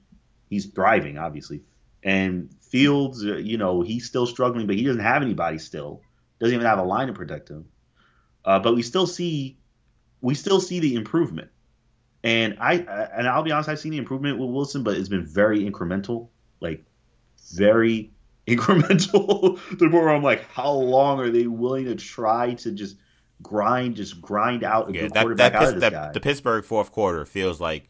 he's thriving obviously. And Fields, uh, you know, he's still struggling, but he doesn't have anybody still. Doesn't even have a line to protect him. Uh, but we still see we still see the improvement. And I and I'll be honest, I've seen the improvement with Wilson, but it's been very incremental, like very incremental the point where I'm like, how long are they willing to try to just grind, just grind out a yeah, good that, quarterback that, out of this that, guy? The Pittsburgh fourth quarter feels like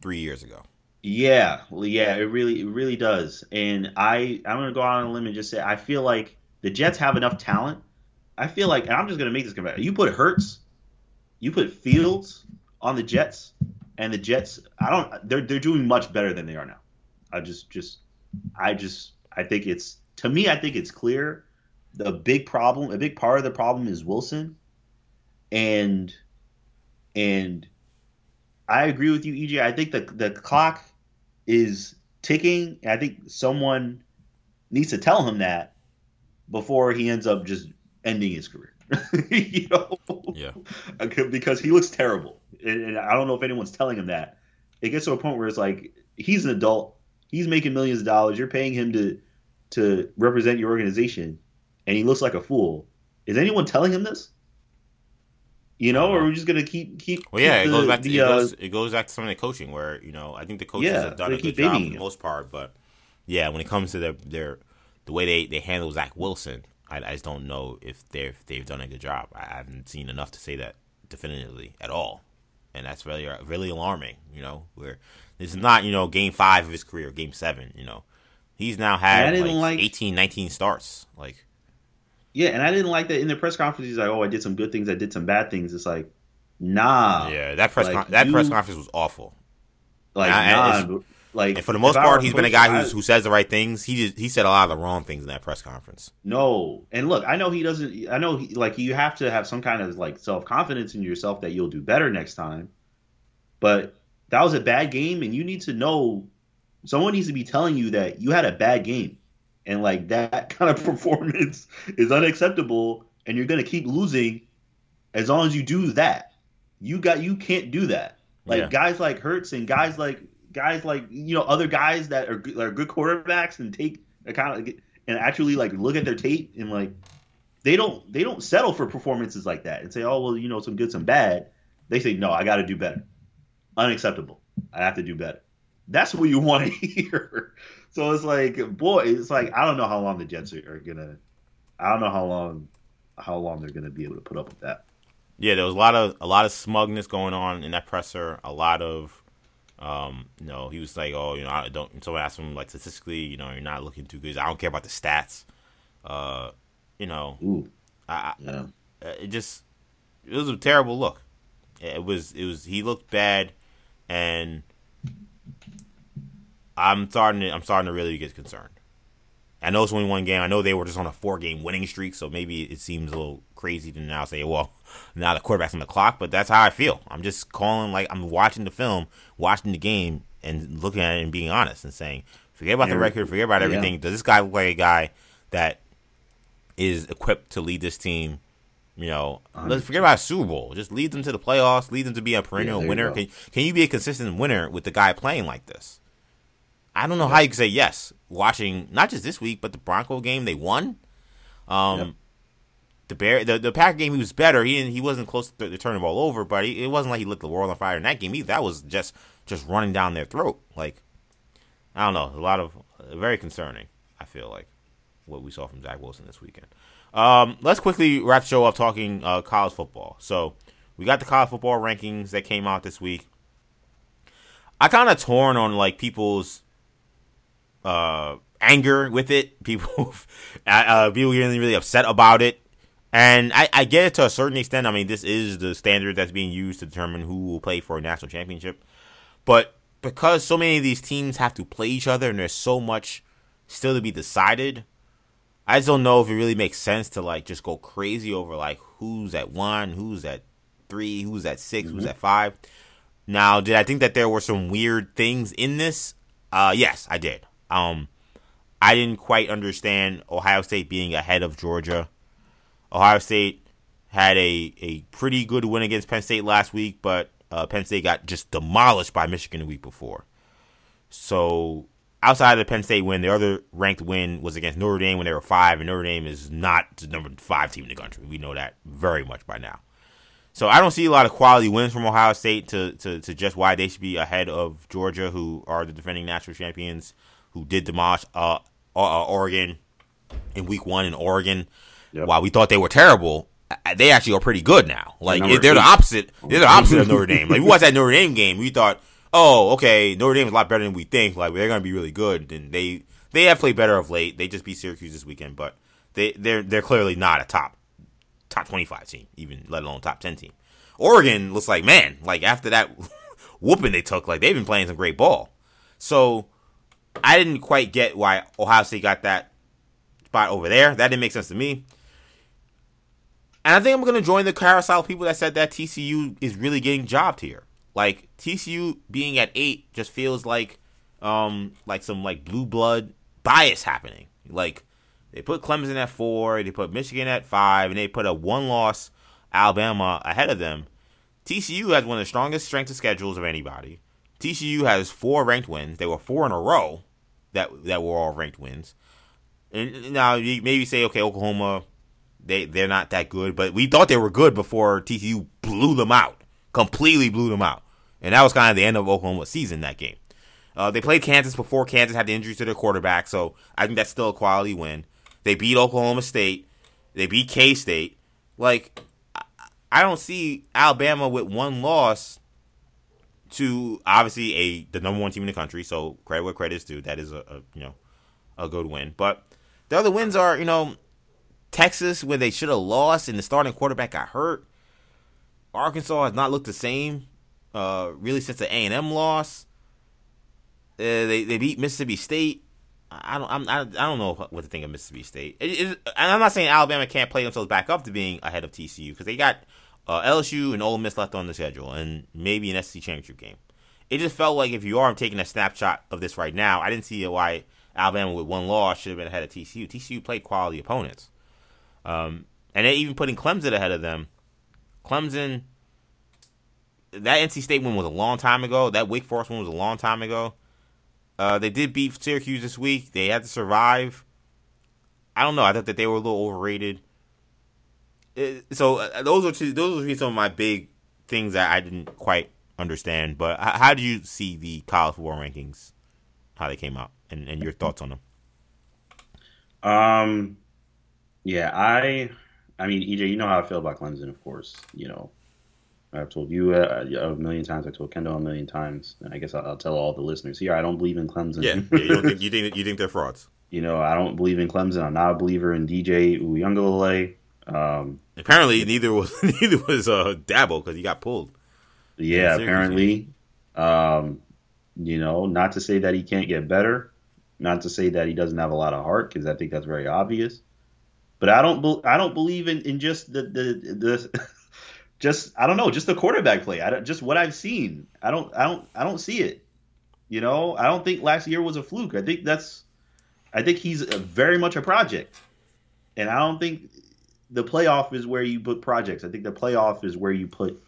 three years ago. Yeah, well, yeah, it really, it really does. And I, I'm gonna go out on a limb and just say, I feel like the Jets have enough talent. I feel like, and I'm just gonna make this comparison. You put Hurts, you put Fields on the Jets, and the Jets, I don't, they're they're doing much better than they are now. I just, just, I just, I think it's to me, I think it's clear. The big problem, a big part of the problem is Wilson, and and I agree with you, EJ. I think the the clock is ticking. I think someone needs to tell him that before he ends up just ending his career. you know, yeah, because he looks terrible, and I don't know if anyone's telling him that. It gets to a point where it's like he's an adult, he's making millions of dollars. You're paying him to to represent your organization, and he looks like a fool. Is anyone telling him this? You know, or we're we just gonna keep keep? Well, yeah, keep it goes back to the, it, goes, uh, it goes back to some of the coaching where you know I think the coaches yeah, have done a good job for the most part, but yeah, when it comes to their their the way they they handle Zach Wilson, I, I just don't know if they've they've done a good job. I haven't seen enough to say that definitively at all, and that's really really alarming. You know, where this is not you know game five of his career, game seven. You know, he's now had like, like 18, 19 starts. Like, yeah, and I didn't like that in the press conference. He's like, "Oh, I did some good things. I did some bad things." It's like, nah. Yeah, that press like, con- that you, press conference was awful. Like, nah, like, and for the most part, he's been a guy who's, who says the right things. He just, he said a lot of the wrong things in that press conference. No, and look, I know he doesn't. I know he, like you have to have some kind of like self confidence in yourself that you'll do better next time. But that was a bad game, and you need to know. Someone needs to be telling you that you had a bad game, and like that kind of performance is unacceptable, and you're gonna keep losing as long as you do that. You got you can't do that. Like yeah. guys like Hurts and guys like guys like you know other guys that are, are good quarterbacks and take a kind of and actually like look at their tape and like they don't they don't settle for performances like that and say oh well you know some good some bad. They say no I got to do better. Unacceptable. I have to do better. That's what you want to hear. So it's like boy it's like I don't know how long the Jets are, are gonna I don't know how long how long they're gonna be able to put up with that. Yeah there was a lot of a lot of smugness going on in that presser a lot of um, you know, he was like, "Oh, you know, I don't." Someone asked him like statistically, you know, you're not looking too good. I don't care about the stats. Uh, you know, Ooh, I, yeah. it just it was a terrible look. It was it was he looked bad, and I'm starting to I'm starting to really get concerned. I know it's only one game. I know they were just on a four game winning streak, so maybe it seems a little crazy to now say, well, now the quarterback's on the clock, but that's how I feel. I'm just calling like I'm watching the film, watching the game, and looking at it and being honest and saying, forget about the record, forget about everything. Yeah. Does this guy look like a guy that is equipped to lead this team? You know, let's forget about a Super Bowl. Just lead them to the playoffs. Lead them to be a perennial yeah, winner. Can can you be a consistent winner with the guy playing like this? I don't know how you can say yes. Watching not just this week, but the Bronco game, they won. Um, yep. The Bear, the the Packer game, he was better. He didn't, he wasn't close to, to turning the ball over, but he, it wasn't like he lit the world on fire in that game either. That was just just running down their throat. Like I don't know, a lot of uh, very concerning. I feel like what we saw from Zach Wilson this weekend. Um, let's quickly wrap the show up talking uh, college football. So we got the college football rankings that came out this week. I kind of torn on like people's uh, anger with it. People, uh, people getting really upset about it, and I, I get it to a certain extent. I mean, this is the standard that's being used to determine who will play for a national championship, but because so many of these teams have to play each other and there's so much still to be decided, I just don't know if it really makes sense to like just go crazy over like who's at one, who's at three, who's at 6 mm-hmm. who's at five. Now, did I think that there were some weird things in this? Uh, yes, I did. Um, I didn't quite understand Ohio State being ahead of Georgia. Ohio State had a, a pretty good win against Penn State last week, but uh, Penn State got just demolished by Michigan the week before. So outside of the Penn State win, the other ranked win was against Notre Dame when they were five, and Notre Dame is not the number five team in the country. We know that very much by now. So I don't see a lot of quality wins from Ohio State to, to, to just why they should be ahead of Georgia, who are the defending national champions, who did demolish uh, uh, Oregon in week one in Oregon. Yep. While we thought they were terrible, uh, they actually are pretty good now. Like they're, they're the opposite. They're the opposite of Notre Dame. Like we watched that Notre Dame game, we thought, oh, okay, Notre Dame is a lot better than we think. Like they're going to be really good, and they they have played better of late. They just beat Syracuse this weekend, but they they're they're clearly not a top top twenty five team, even let alone top ten team. Oregon looks like man, like after that whooping they took, like they've been playing some great ball. So I didn't quite get why Ohio State got that spot over there. That didn't make sense to me. And I think I'm going to join the carousel of people that said that TCU is really getting jobbed here. Like TCU being at eight just feels like um like some like blue blood bias happening. Like they put Clemson at four, they put Michigan at five, and they put a one loss Alabama ahead of them. TCU has one of the strongest strength of schedules of anybody. TCU has four ranked wins. They were four in a row that that were all ranked wins. And now you maybe say, okay, Oklahoma, they they're not that good, but we thought they were good before TCU blew them out, completely blew them out, and that was kind of the end of Oklahoma's season that game. Uh, they played Kansas before Kansas had the injury to their quarterback, so I think that's still a quality win. They beat Oklahoma State, they beat K State. Like I don't see Alabama with one loss to obviously a the number one team in the country. So credit where credit is due. That is a, a you know a good win. But the other wins are you know Texas where they should have lost and the starting quarterback got hurt. Arkansas has not looked the same uh, really since the A and M loss. Uh, they they beat Mississippi State. I don't I'm, I, I don't know what to think of Mississippi State. It, it, and I'm not saying Alabama can't play themselves back up to being ahead of TCU because they got uh, LSU and Ole Miss left on the schedule, and maybe an SEC championship game. It just felt like if you are taking a snapshot of this right now, I didn't see why Alabama with one loss should have been ahead of TCU. TCU played quality opponents, um, and even putting Clemson ahead of them. Clemson, that NC State one was a long time ago. That Wake Forest one was a long time ago. Uh, they did beat Syracuse this week. They had to survive. I don't know. I thought that they were a little overrated so uh, those are two, those are some of my big things that I didn't quite understand. But how, how do you see the college football rankings? How they came out and, and your thoughts on them? Um, yeah, I, I mean, EJ, you know how I feel about Clemson, of course. You know, I've told you uh, a million times. I told Kendall a million times, and I guess I'll, I'll, tell all the listeners here. I don't believe in Clemson. Yeah, yeah you, think, you think you think they're frauds. You know, I don't believe in Clemson. I'm not a believer in DJ Uiagalelei. Um, apparently, neither was neither was uh, Dabo because he got pulled. Yeah, apparently. Um, you know, not to say that he can't get better, not to say that he doesn't have a lot of heart because I think that's very obvious. But I don't, be, I don't believe in, in just the the the. just I don't know, just the quarterback play. I don't, just what I've seen. I don't I don't I don't see it. You know, I don't think last year was a fluke. I think that's I think he's very much a project. And I don't think the playoff is where you put projects. I think the playoff is where you put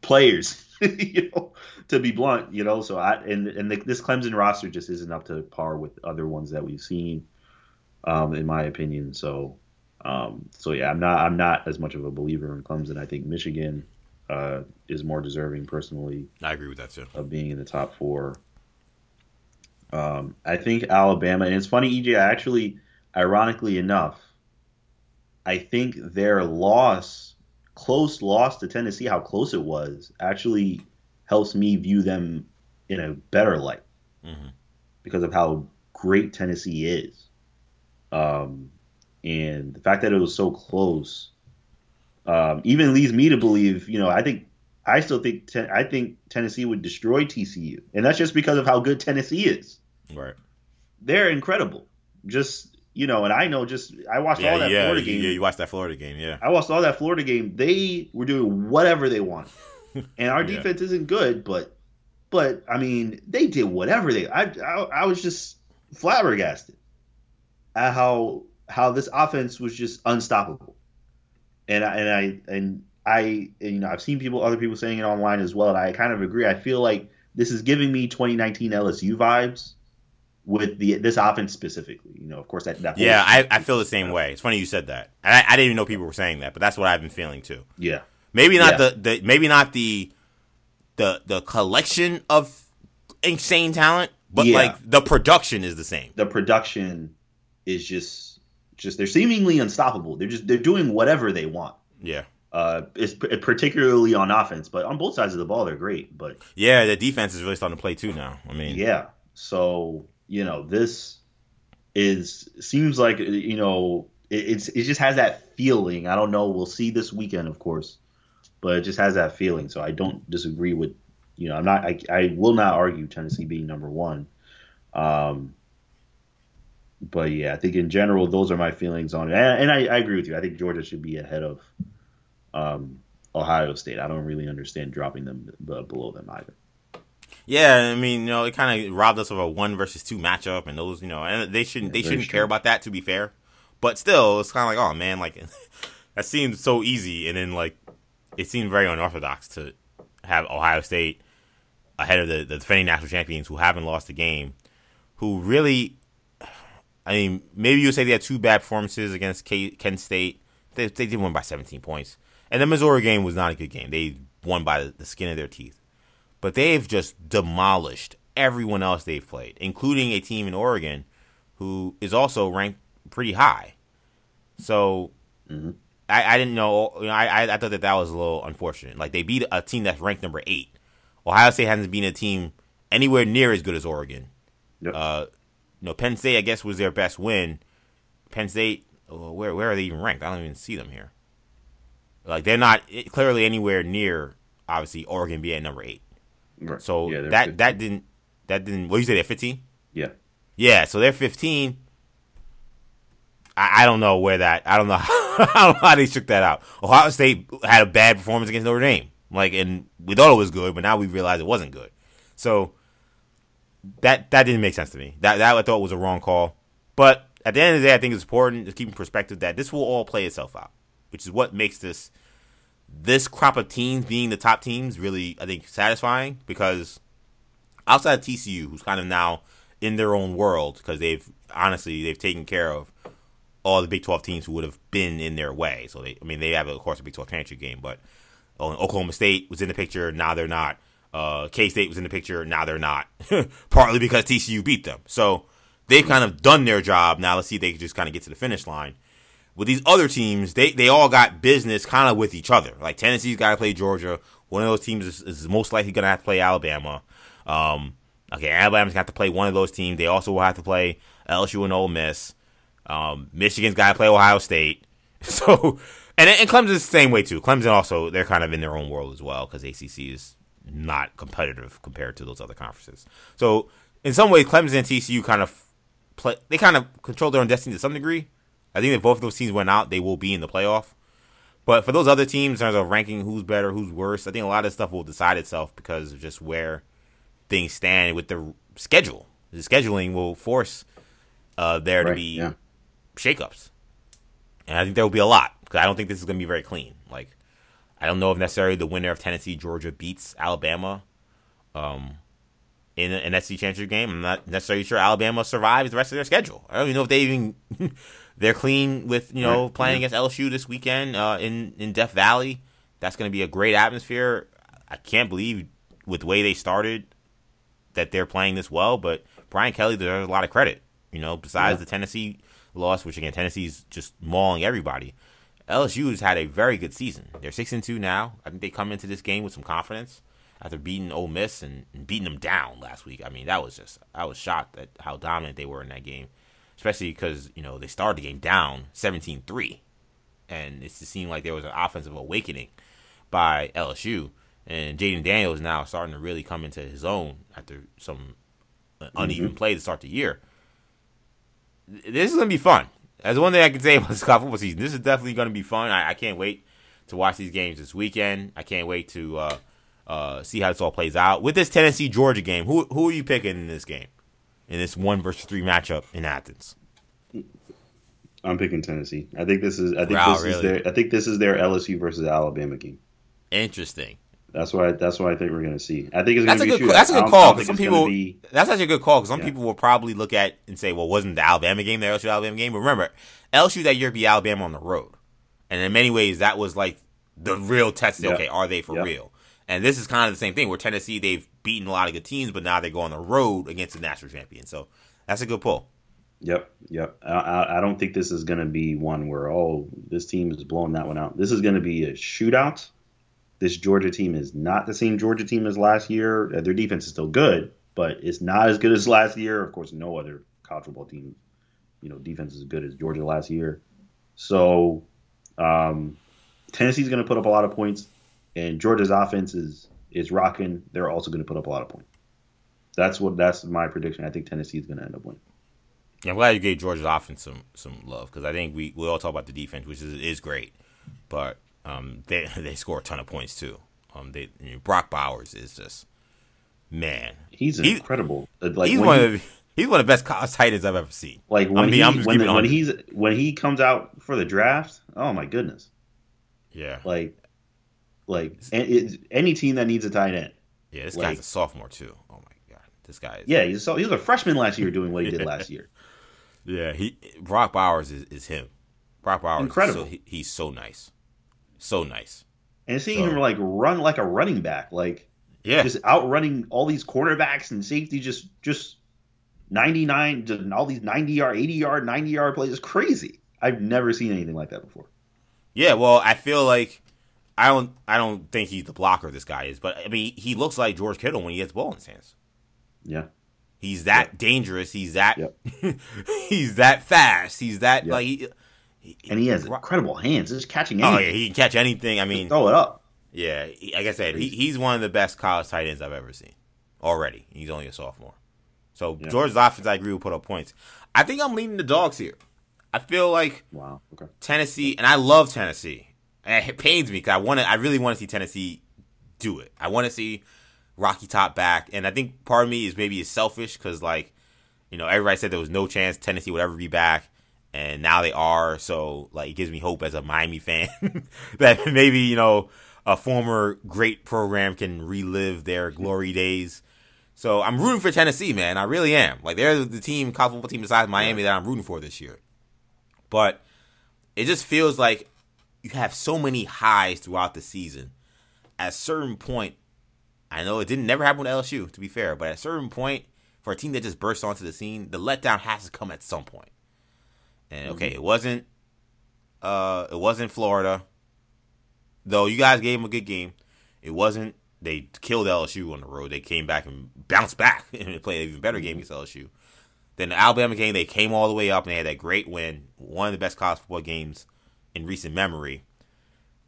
players. you know, to be blunt, you know. So I and and the, this Clemson roster just isn't up to par with other ones that we've seen, um, in my opinion. So, um, so yeah, I'm not I'm not as much of a believer in Clemson. I think Michigan uh, is more deserving, personally. I agree with that too. Of being in the top four. Um, I think Alabama, and it's funny, EJ. I actually, ironically enough, I think their loss, close loss to Tennessee, how close it was, actually helps me view them in a better light mm-hmm. because of how great Tennessee is. Um, and the fact that it was so close um, even leads me to believe, you know, I think I still think ten, I think Tennessee would destroy TCU, and that's just because of how good Tennessee is. Right. They're incredible. Just you know, and I know just I watched yeah, all that yeah, Florida game. Yeah, you watched that Florida game, yeah. I watched all that Florida game. They were doing whatever they want. and our defense yeah. isn't good, but but I mean, they did whatever they. I I, I was just flabbergasted at how how this offense was just unstoppable, and I, and I and I and, you know I've seen people other people saying it online as well, and I kind of agree. I feel like this is giving me 2019 LSU vibes with the this offense specifically. You know, of course that. that yeah, I, I feel the same way. It's funny you said that. I, I didn't even know people were saying that, but that's what I've been feeling too. Yeah, maybe not Yeah. the, the maybe not the the the collection of insane talent, but Yeah. like the production is the same. the production is just just they're seemingly unstoppable. They're just they're doing whatever they want. Yeah, Uh, it's particularly on offense, but on both sides of the ball they're great. But yeah. The defense is really starting to play too now. I mean, yeah, so you know this is seems like you know it, it's it just has that feeling. I don't know. We'll see this weekend, of course, but it just has that feeling. So I don't disagree with you know I'm not I, I will not argue Tennessee being number one. Um, but yeah, I think in general those are my feelings on it, and, and I, I agree with you. I think Georgia should be ahead of um, Ohio State. I don't really understand dropping them below them either. yeah. I mean, you know, it kind of robbed us of a one versus two matchup, and those, you know, and they shouldn't they shouldn't true. care about that. To be fair, but still, it's kind of like, oh man, like that seems so easy, and then like it seemed very unorthodox to have Ohio State ahead of the, the defending national champions who haven't lost a game, who really, I mean, maybe you say they had two bad performances against K, Kent State. They, they did win by 17 points. And the Missouri game was not a good game. They won by the, skin of their teeth. But they've just demolished everyone else they've played, including a team in Oregon who is also ranked pretty high. So Mhm. I, I didn't know. You know I, I I thought that that was a little unfortunate. Like they beat a team that's ranked number eight. Ohio State hasn't been a team anywhere near as good as Oregon. Yep. Uh, you know, Penn State I guess was their best win. Penn State, oh, where where are they even ranked? I don't even see them here. Like they're not clearly anywhere near obviously Oregon being at number eight. Right. So Yeah, that 15. that didn't that didn't. What you say? They're fifteen. yeah. Yeah, so they're 15. I, I don't know where that. I don't know. I don't know how they shook that out. Ohio State had a bad performance against Notre Dame. Like, and we thought it was good, but now we realize it wasn't good. So that that didn't make sense to me. That that I thought was a wrong call. But at the end of the day, I think it's important to keep in perspective that this will all play itself out, which is what makes this this crop of teams being the top teams really, I think, satisfying because outside of TCU, who's kind of now in their own world because they've honestly they've taken care of all the Big 12 teams who would have been in their way. So they, I mean, they have of course a Big 12 championship game, but uh, Oklahoma State was in the picture. Now they're not. Uh, K State was in the picture. Now they're not. Partly because TCU beat them. So they've kind of done their job. Now let's see if they can just kind of get to the finish line. With these other teams, they, they all got business kind of with each other. Like Tennessee's got to play Georgia. One of those teams is, is most likely going to have to play Alabama. Um, okay, Alabama's got to play one of those teams. They also will have to play LSU and Ole Miss. Um, Michigan's got to play Ohio State. So, and and Clemson's the same way too. Clemson also they're kind of in their own world as well because ACC is not competitive compared to those other conferences. So, in some ways, Clemson and TCU kind of play. They kind of control their own destiny to some degree. I think if both of those teams went out, they will be in the playoff. But for those other teams, in terms of ranking who's better, who's worse, I think a lot of stuff will decide itself because of just where things stand with the schedule. The scheduling will force uh, there to be yeah. shakeups, and I think there will be a lot because I don't think this is going to be very clean. Like, I don't know if necessarily the winner of Tennessee Georgia beats Alabama, um, in an SEC championship game. I'm not necessarily sure Alabama survives the rest of their schedule. I don't even know if they even they're clean with you know playing yeah. against LSU this weekend uh, in in Death Valley. That's going to be a great atmosphere. I can't believe with the way they started that they're playing this well, but Brian Kelly deserves a lot of credit. You know, besides Yeah. the Tennessee loss, which again Tennessee's just mauling everybody. LSU has had a very good season. They're six and two now. I think they come into this game with some confidence after beating Ole Miss and, and beating them down last week. I mean, that was just I was shocked at how dominant they were in that game, especially because you know they started the game down 17-3. and it just seemed like there was an offensive awakening by LSU. And Jayden Daniels now starting to really come into his own after some uh, uneven mm-hmm. play to start the year. This is gonna be fun. That's one thing I can say about this college football season. This is definitely gonna be fun. I, I can't wait to watch these games this weekend. I can't wait to uh, uh, see how this all plays out. With this Tennessee Georgia game, who who are you picking in this game? In this one versus three matchup in Athens? I'm picking Tennessee. I think this is I think Wow, this is their I think this is their LSU versus Alabama game. Interesting. That's why that's what I think we're gonna see. I think it's That's gonna a be good. That's a good call because some people. be- That's actually a good call because some Yeah. people will probably look at and say, "Well, wasn't the Alabama game the LSU Alabama game?" But remember, LSU that year beat Alabama on the road, and in many ways that was like the real test. Yeah. Okay, are they for Yeah. real? And this is kind of the same thing where Tennessee they've beaten a lot of good teams, but now they go on the road against the national champion. So that's a good pull. Yep, yep. I, I, I don't think this is going to be one where oh this team is blowing that one out. This is going to be a shootout. This Georgia team is not the same Georgia team as last year. Uh, Their defense is still good, but it's not as good as last year. Of course, no other college football team, you know, defense is as good as Georgia last year. So um, Tennessee's going to put up a lot of points, and Georgia's offense is is rocking. They're also going to put up a lot of points. That's what that's my prediction. I think Tennessee is going to end up winning. I'm glad you gave Georgia's offense some some love because I think we we all talk about the defense, which is is great, but um they they score a ton of points too. Um, they I mean, Brock Bowers is just man. He's He- incredible. Uh, Like he's one he, of the, he's one of the best college tight ends I've ever seen. like I when mean, he I'm when, it when he's when he comes out for the draft. Oh my goodness! Yeah, Like like it, any team that needs a tight end. yeah. This like- guy's a sophomore too. Oh my god, this guy. Is, Yeah, he's so he was a freshman last year doing what he did last year. yeah. He Brock Bowers is, is him. Brock Bowers, is Incredible. So, he, he's so nice, so nice. And seeing So- him like run like a running back, like Yeah, just outrunning all these quarterbacks and safety, just just ninety nine, just all these ninety yard, eighty yard, ninety yard plays is crazy. I've never seen anything like that before. Yeah, well, I feel like I don't I don't think he's the blocker this guy is, but I mean he looks like George Kittle when he gets the ball in his hands. Yeah, He's that dangerous. He's that Yep. he's that fast. He's that Yep. like he, and he has incredible hands, just catching anything. Oh anything. yeah, he can catch anything. I mean, throw it up. yeah, he, like I said, he, he's one of the best college tight ends I've ever seen. Already, he's only a sophomore. So Yeah. Georgia's offense, I agree, will put up points. I think I'm leading the dogs here. I feel like Wow. Okay. Tennessee, and I love Tennessee. And it pains me because I want to. I really want to see Tennessee do it. I want to see Rocky Top back, and I think part of me is maybe is selfish because like, you know, everybody said there was no chance Tennessee would ever be back, and now they are. So like, it gives me hope as a Miami fan that maybe you know a former great program can relive their glory days. So I'm rooting for Tennessee, man. I really am. Like they're the team, college football team besides Miami that I'm rooting for this year. But it just feels like you have so many highs throughout the season. At a certain point, I know it didn't never happen with LSU, to be fair, but at a certain point, for a team that just burst onto the scene, the letdown has to come at some point. And okay, it wasn't uh it wasn't Florida. Though you guys gave them a good game. It wasn't they killed LSU on the road. They came back and bounced back and played an even better game against LSU. Then the Alabama game, they came all the way up and they had that great win, one of the best college football games in recent memory.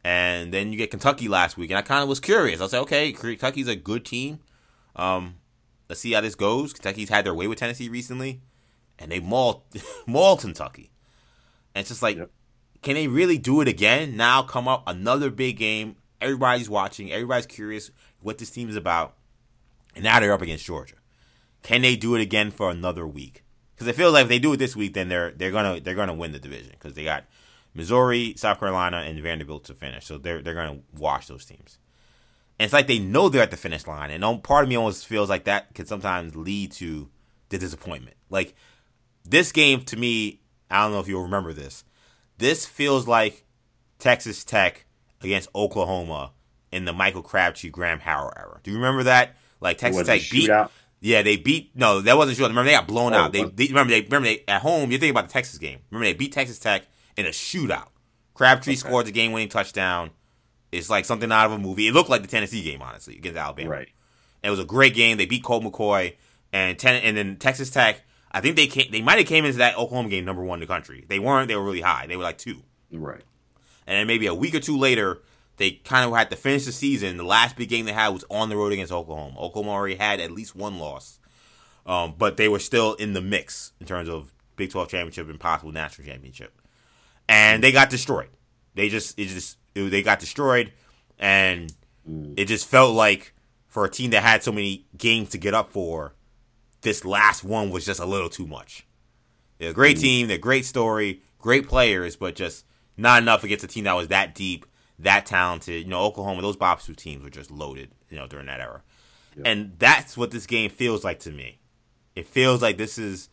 And then you get Kentucky last week, and I kind of was curious. I was like, okay, Kentucky's a good team. Um, let's see how this goes. Kentucky's had their way with Tennessee recently, and they mauled, mauled Kentucky. And it's just like, Yep. can they really do it again? Now come up another big game. Everybody's watching. Everybody's curious what this team is about. And now they're up against Georgia. Can they do it again for another week? Because it feels like if they do it this week, then they're they're gonna they're gonna win the division because they got Missouri, South Carolina, and Vanderbilt to finish. So they're they're gonna wash those teams. And it's like they know they're at the finish line, and part of me almost feels like that could sometimes lead to the disappointment. Like this game to me, I don't know if you'll remember this. This feels like Texas Tech against Oklahoma in the Michael Crabtree Graham Harrell era. Do you remember that? Like Texas Tech beat shootout? yeah, they beat. No, that wasn't short. Remember, they got blown Oh, out. They, they remember they remember they at home. You're thinking about the Texas game. Remember they beat Texas Tech in a shootout. Crabtree scored the game-winning touchdown. It's like something out of a movie. It looked like the Tennessee game, honestly, against Alabama. Right. And it was a great game. They beat Colt McCoy and ten, and then Texas Tech. I think they came, they might have came into that Oklahoma game number one in the country. They weren't. They were really high. They were like two. Right. And then maybe a week or two later, they kind of had to finish the season. The last big game they had was on the road against Oklahoma. Oklahoma already had at least one loss, um, but they were still in the mix in terms of Big 12 championship and possible national championship. And they got destroyed. They just, it just, it, they got destroyed. And mm. it just felt like for a team that had so many games to get up for, this last one was just a little too much. They're a great team, they're a great story, great players, but just not enough against a team that was that deep, that talented. You know, Oklahoma, those Bob teams were just loaded, you know, during that era. Yep. And that's what this game feels like to me. It feels like this is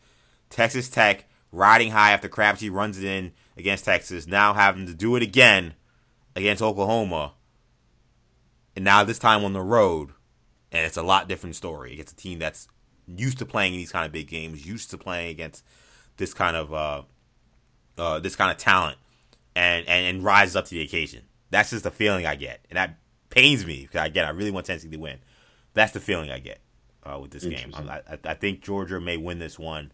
Texas Tech riding high after Crabtree runs it in against Texas, now having to do it again against Oklahoma. And now this time on the road, and it's a lot different story. Against a team that's used to playing these kind of big games, used to playing against this kind of uh, uh, this kind of talent, and, and and rises up to the occasion. That's just the feeling I get, and that pains me because again, I really want Tennessee to win. That's the feeling I get uh, with this game. I, I, think Georgia may win this one,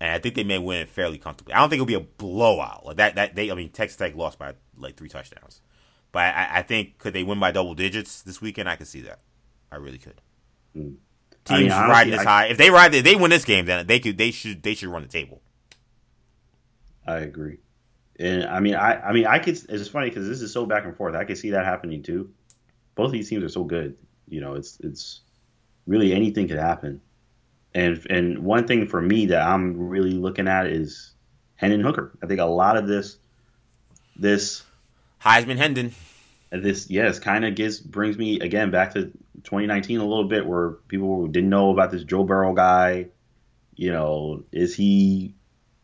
and I think they may win it fairly comfortably. I don't think it'll be a blowout like that. That they, I mean, Texas Tech lost by like three touchdowns, but I, I think could they win by double digits this weekend? I could see that. I really could. Mm. Teams I mean, riding this high. If they ride, if they win this game, then they could. They should. They should run the table. I agree, and I mean, I, I mean, I could. It's funny because this is so back and forth. I could see that happening too. Both of these teams are so good. You know, it's it's really anything could happen. And and one thing for me that I'm really looking at is Hendon Hooker. I think a lot of this this Heisman Hendon. This yes, kind of gives brings me again back to 2019 a little bit, where people didn't know about this Joe Burrow guy. You know, is he?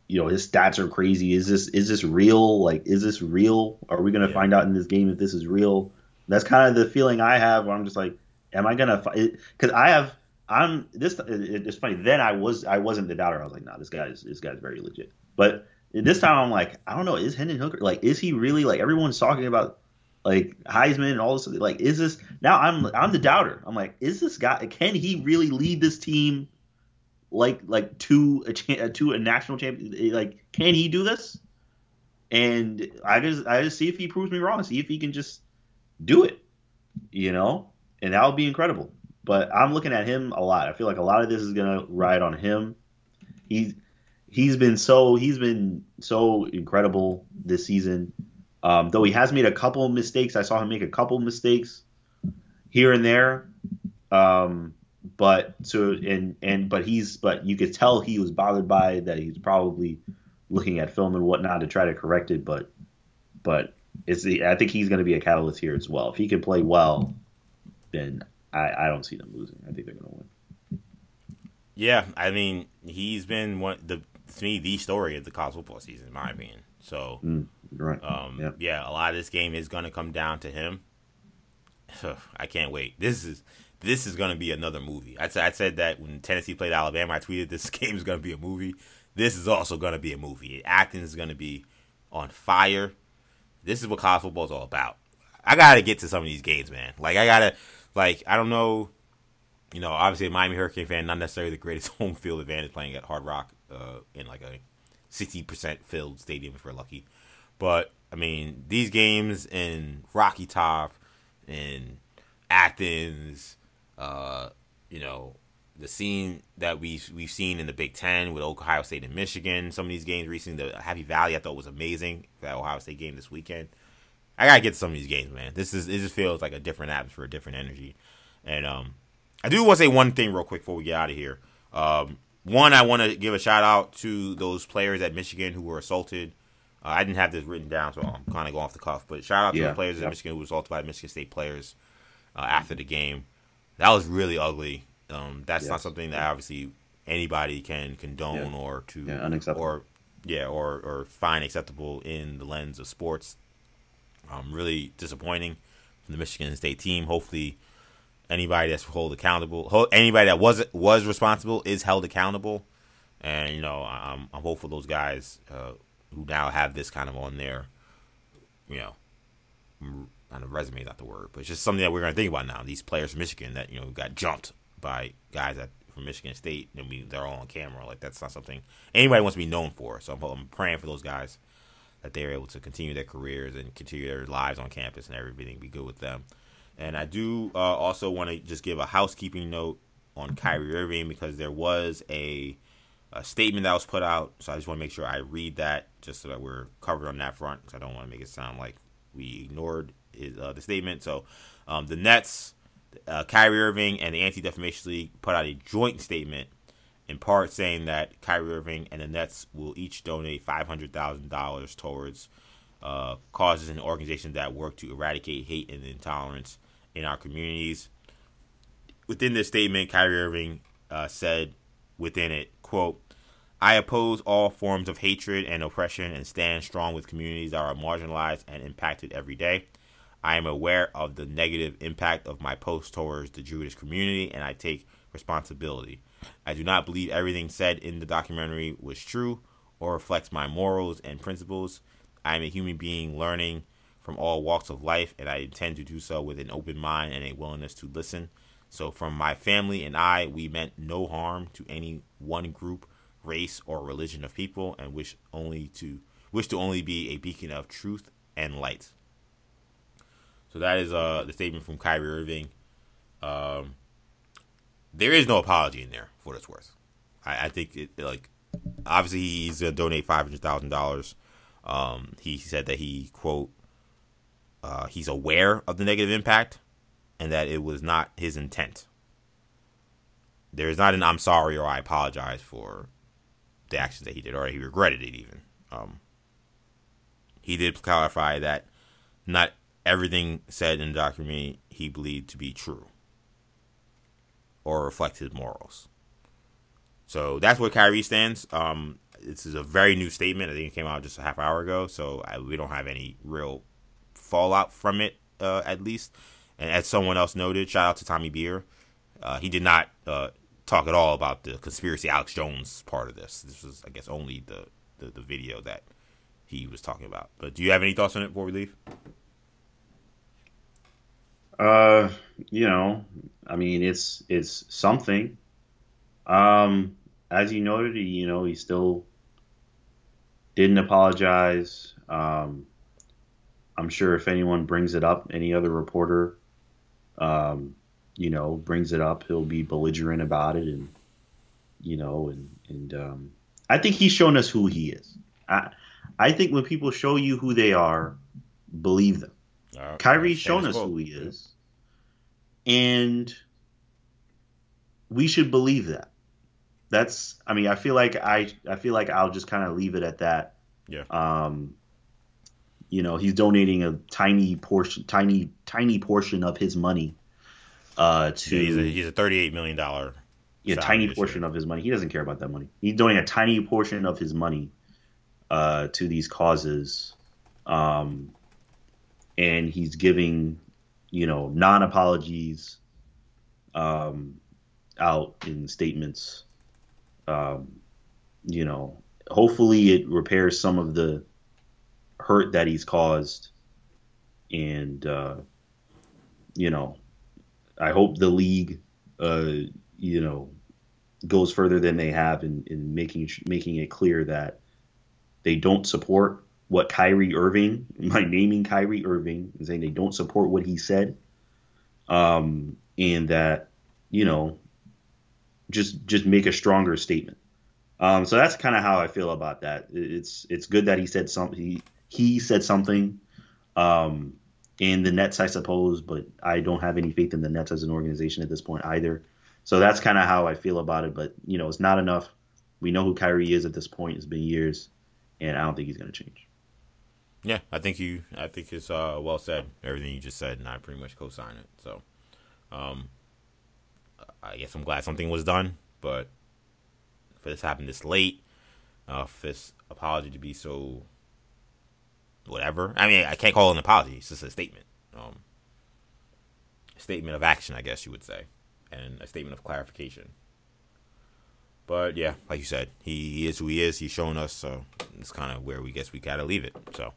You know, his stats are crazy. Is this is this real? Like, is this real? Are we gonna yeah. find out in this game if this is real? That's kind of the feeling I have. Where I'm just like, am I gonna? Because I have I'm this. It's funny. Then I was I wasn't the doubter. I was like, nah, this guy is this guy's very legit. But this time I'm like, I don't know. Is Hendon Hooker like? Is he really like? Everyone's talking about like Heisman and all this. Like, is this now? I'm I'm the doubter. I'm like, is this guy? Can he really lead this team? Like like to a uh, to a national champion? Like, can he do this? And I just I just see if he proves me wrong. See if he can just do it. You know, and that would be incredible. But I'm looking at him a lot. I feel like a lot of this is gonna ride on him. He's he's been so he's been so incredible this season. Um, though he has made a couple of mistakes. I saw him make a couple of mistakes here and there. Um, but so and and but he's but you could tell he was bothered by it, that he's probably looking at film and whatnot to try to correct it. But but it's the, I think he's going to be a catalyst here as well. If he can play well, then I, I don't see them losing. I think they're going to win. Yeah, I mean, he's been one the to me the story of the college football season, in my opinion. So, mm, right. Um, yeah. yeah, a lot of this game is going to come down to him. I can't wait. This is this is going to be another movie. I, I said that when Tennessee played Alabama, I tweeted this game is going to be a movie. This is also going to be a movie. Acting is going to be on fire. This is what college football is all about. I got to get to some of these games, man. Like I got to like I don't know, you know, obviously a Miami Hurricane fan, not necessarily the greatest home field advantage playing at Hard Rock uh, in like a sixty percent filled stadium if we're lucky. But I mean, these games in Rocky Top, in Athens, uh, you know, the scene that we've we've seen in the Big Ten with Ohio State and Michigan. Some of these games recently, the Happy Valley, I thought was amazing. That Ohio State game this weekend. I gotta get to some of these games, man. This is it just feels like a different atmosphere, a different energy. And um, I do want to say one thing real quick before we get out of here. Um, one, I want to give a shout out to those players at Michigan who were assaulted. Uh, I didn't have this written down, so I'm kind of going off the cuff. But shout out to yeah, the players yep. at Michigan who were assaulted by Michigan State players uh, after the game. That was really ugly. Um, that's yes. not something that obviously anybody can condone yeah. or to yeah, unacceptable. or yeah or or find acceptable in the lens of sports. Um, really disappointing from the Michigan State team. Hopefully, anybody that's held accountable, anybody that was was responsible is held accountable. And you know, I'm I'm hopeful those guys uh, who now have this kind of on their, you know, kind of resume, not the word, but it's just something that we're going to think about now. These players from Michigan that you know got jumped by guys that from Michigan State, and we they're all on camera. Like that's not something anybody wants to be known for. So I'm, I'm praying for those guys that they're able to continue their careers and continue their lives on campus and everything be good with them. And I do uh, also want to just give a housekeeping note on Kyrie Irving because there was a, a, statement that was put out. So I just want to make sure I read that just so that we're covered on that front because I don't want to make it sound like we ignored his, uh, the statement. So Um, the Nets, uh, Kyrie Irving, and the Anti Defamation League put out a joint statement, in part saying that Kyrie Irving and the Nets will each donate five hundred thousand dollars towards uh, causes and organizations that work to eradicate hate and intolerance in our communities. Within this statement, Kyrie Irving uh, said within it, quote, I oppose all forms of hatred and oppression and stand strong with communities that are marginalized and impacted every day. I am aware of the negative impact of my post towards the Jewish community and I take responsibility. I do not believe everything said in the documentary was true or reflects my morals and principles. I am a human being learning from all walks of life, and I intend to do so with an open mind and a willingness to listen. So, from my family and I, we meant no harm to any one group, race, or religion of people, and wish only to wish to only be a beacon of truth and light. So that is uh, the statement from Kyrie Irving. Um, there is no apology in there for it's worth. I, I think it like obviously he's gonna donate five hundred thousand dollars um, he said that he quote uh, he's aware of the negative impact and that it was not his intent. There is not an I'm sorry or I apologize for the actions that he did or he regretted it even. Um, he did clarify that not everything said in the document he believed to be true or reflect his morals. So that's where Kyrie stands. Um, this is a very new statement. I think it came out just a half hour ago, so I, we don't have any real fallout from it, uh, at least. And as someone else noted, shout out to Tommy Beer. Uh, he did not uh, talk at all about the conspiracy Alex Jones part of this. This was, I guess, only the, the, the video that he was talking about. But do you have any thoughts on it before we leave? Uh, you know, I mean, it's it's something. Um, as you noted, you know, he still didn't apologize. Um, I'm sure if anyone brings it up, any other reporter, um, you know, brings it up, he'll be belligerent about it, and you know, and and um, I think he's shown us who he is. I I think when people show you who they are, believe them. Uh, Kyrie's shown us who he is, and we should believe that that's I mean I feel like I I feel like I'll just kind of leave it at that. Yeah. Um you know, he's donating a tiny portion tiny tiny portion of his money uh to yeah, he's, a, he's a 38 million dollar yeah, tiny portion year. of his money. He doesn't care about that money. He's donating a tiny portion of his money uh to these causes. Um and he's giving, you know, non-apologies um out in statements um, you know, hopefully it repairs some of the hurt that he's caused. And, uh, you know, I hope the league, uh, you know, goes further than they have in, in making making it clear that they don't support what Kyrie Irving, by naming Kyrie Irving and saying they don't support what he said, um, and that you know just just make a stronger statement. Um, so that's kind of how I feel about that. It's it's good that he said something. He, he said something um, in the Nets, I suppose, but I don't have any faith in the Nets as an organization at this point either. So that's kind of how I feel about it. But you know, it's not enough. We know who Kyrie is at this point. It's been years, and I don't think he's going to change. Yeah, I think you. I think it's uh, well said. Everything you just said, and I pretty much co-sign it. So, um, I guess I'm glad something was done, but for this happened this late, uh, for this apology to be so whatever. I mean, I can't call it an apology. It's just a statement. Um, a statement of action, I guess you would say, and a statement of clarification. But yeah, like you said, he, is who he is. He's shown us, so it's kind of where we guess we gotta leave it. So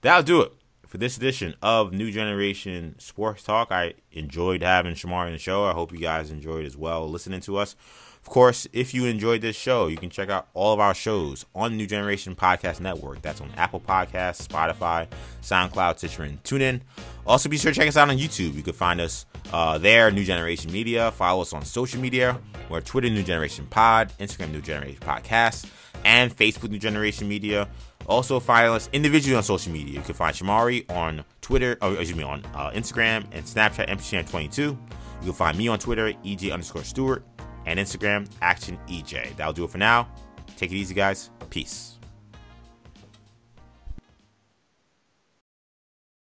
that'll do it for this edition of New Generation Sports Talk. I enjoyed having Shamar in the show. I hope you guys enjoyed as well listening to us. Of course, if you enjoyed this show, you can check out all of our shows on the New Generation Podcast Network. That's on Apple Podcasts, Spotify, SoundCloud, Stitcher, and TuneIn. Also, be sure to check us out on YouTube. You can find us uh, there, New Generation Media. Follow us on social media. We're Twitter, New Generation Pod, Instagram, New Generation Podcast, and Facebook, New Generation Media. Also, find us individually on social media. You can find Shamari on Twitter, or excuse me, on uh, Instagram and Snapchat, MCM22. You can find me on Twitter, EG underscore Stewart and Instagram, Action EJ. That'll do it for now. Take it easy, guys. Peace.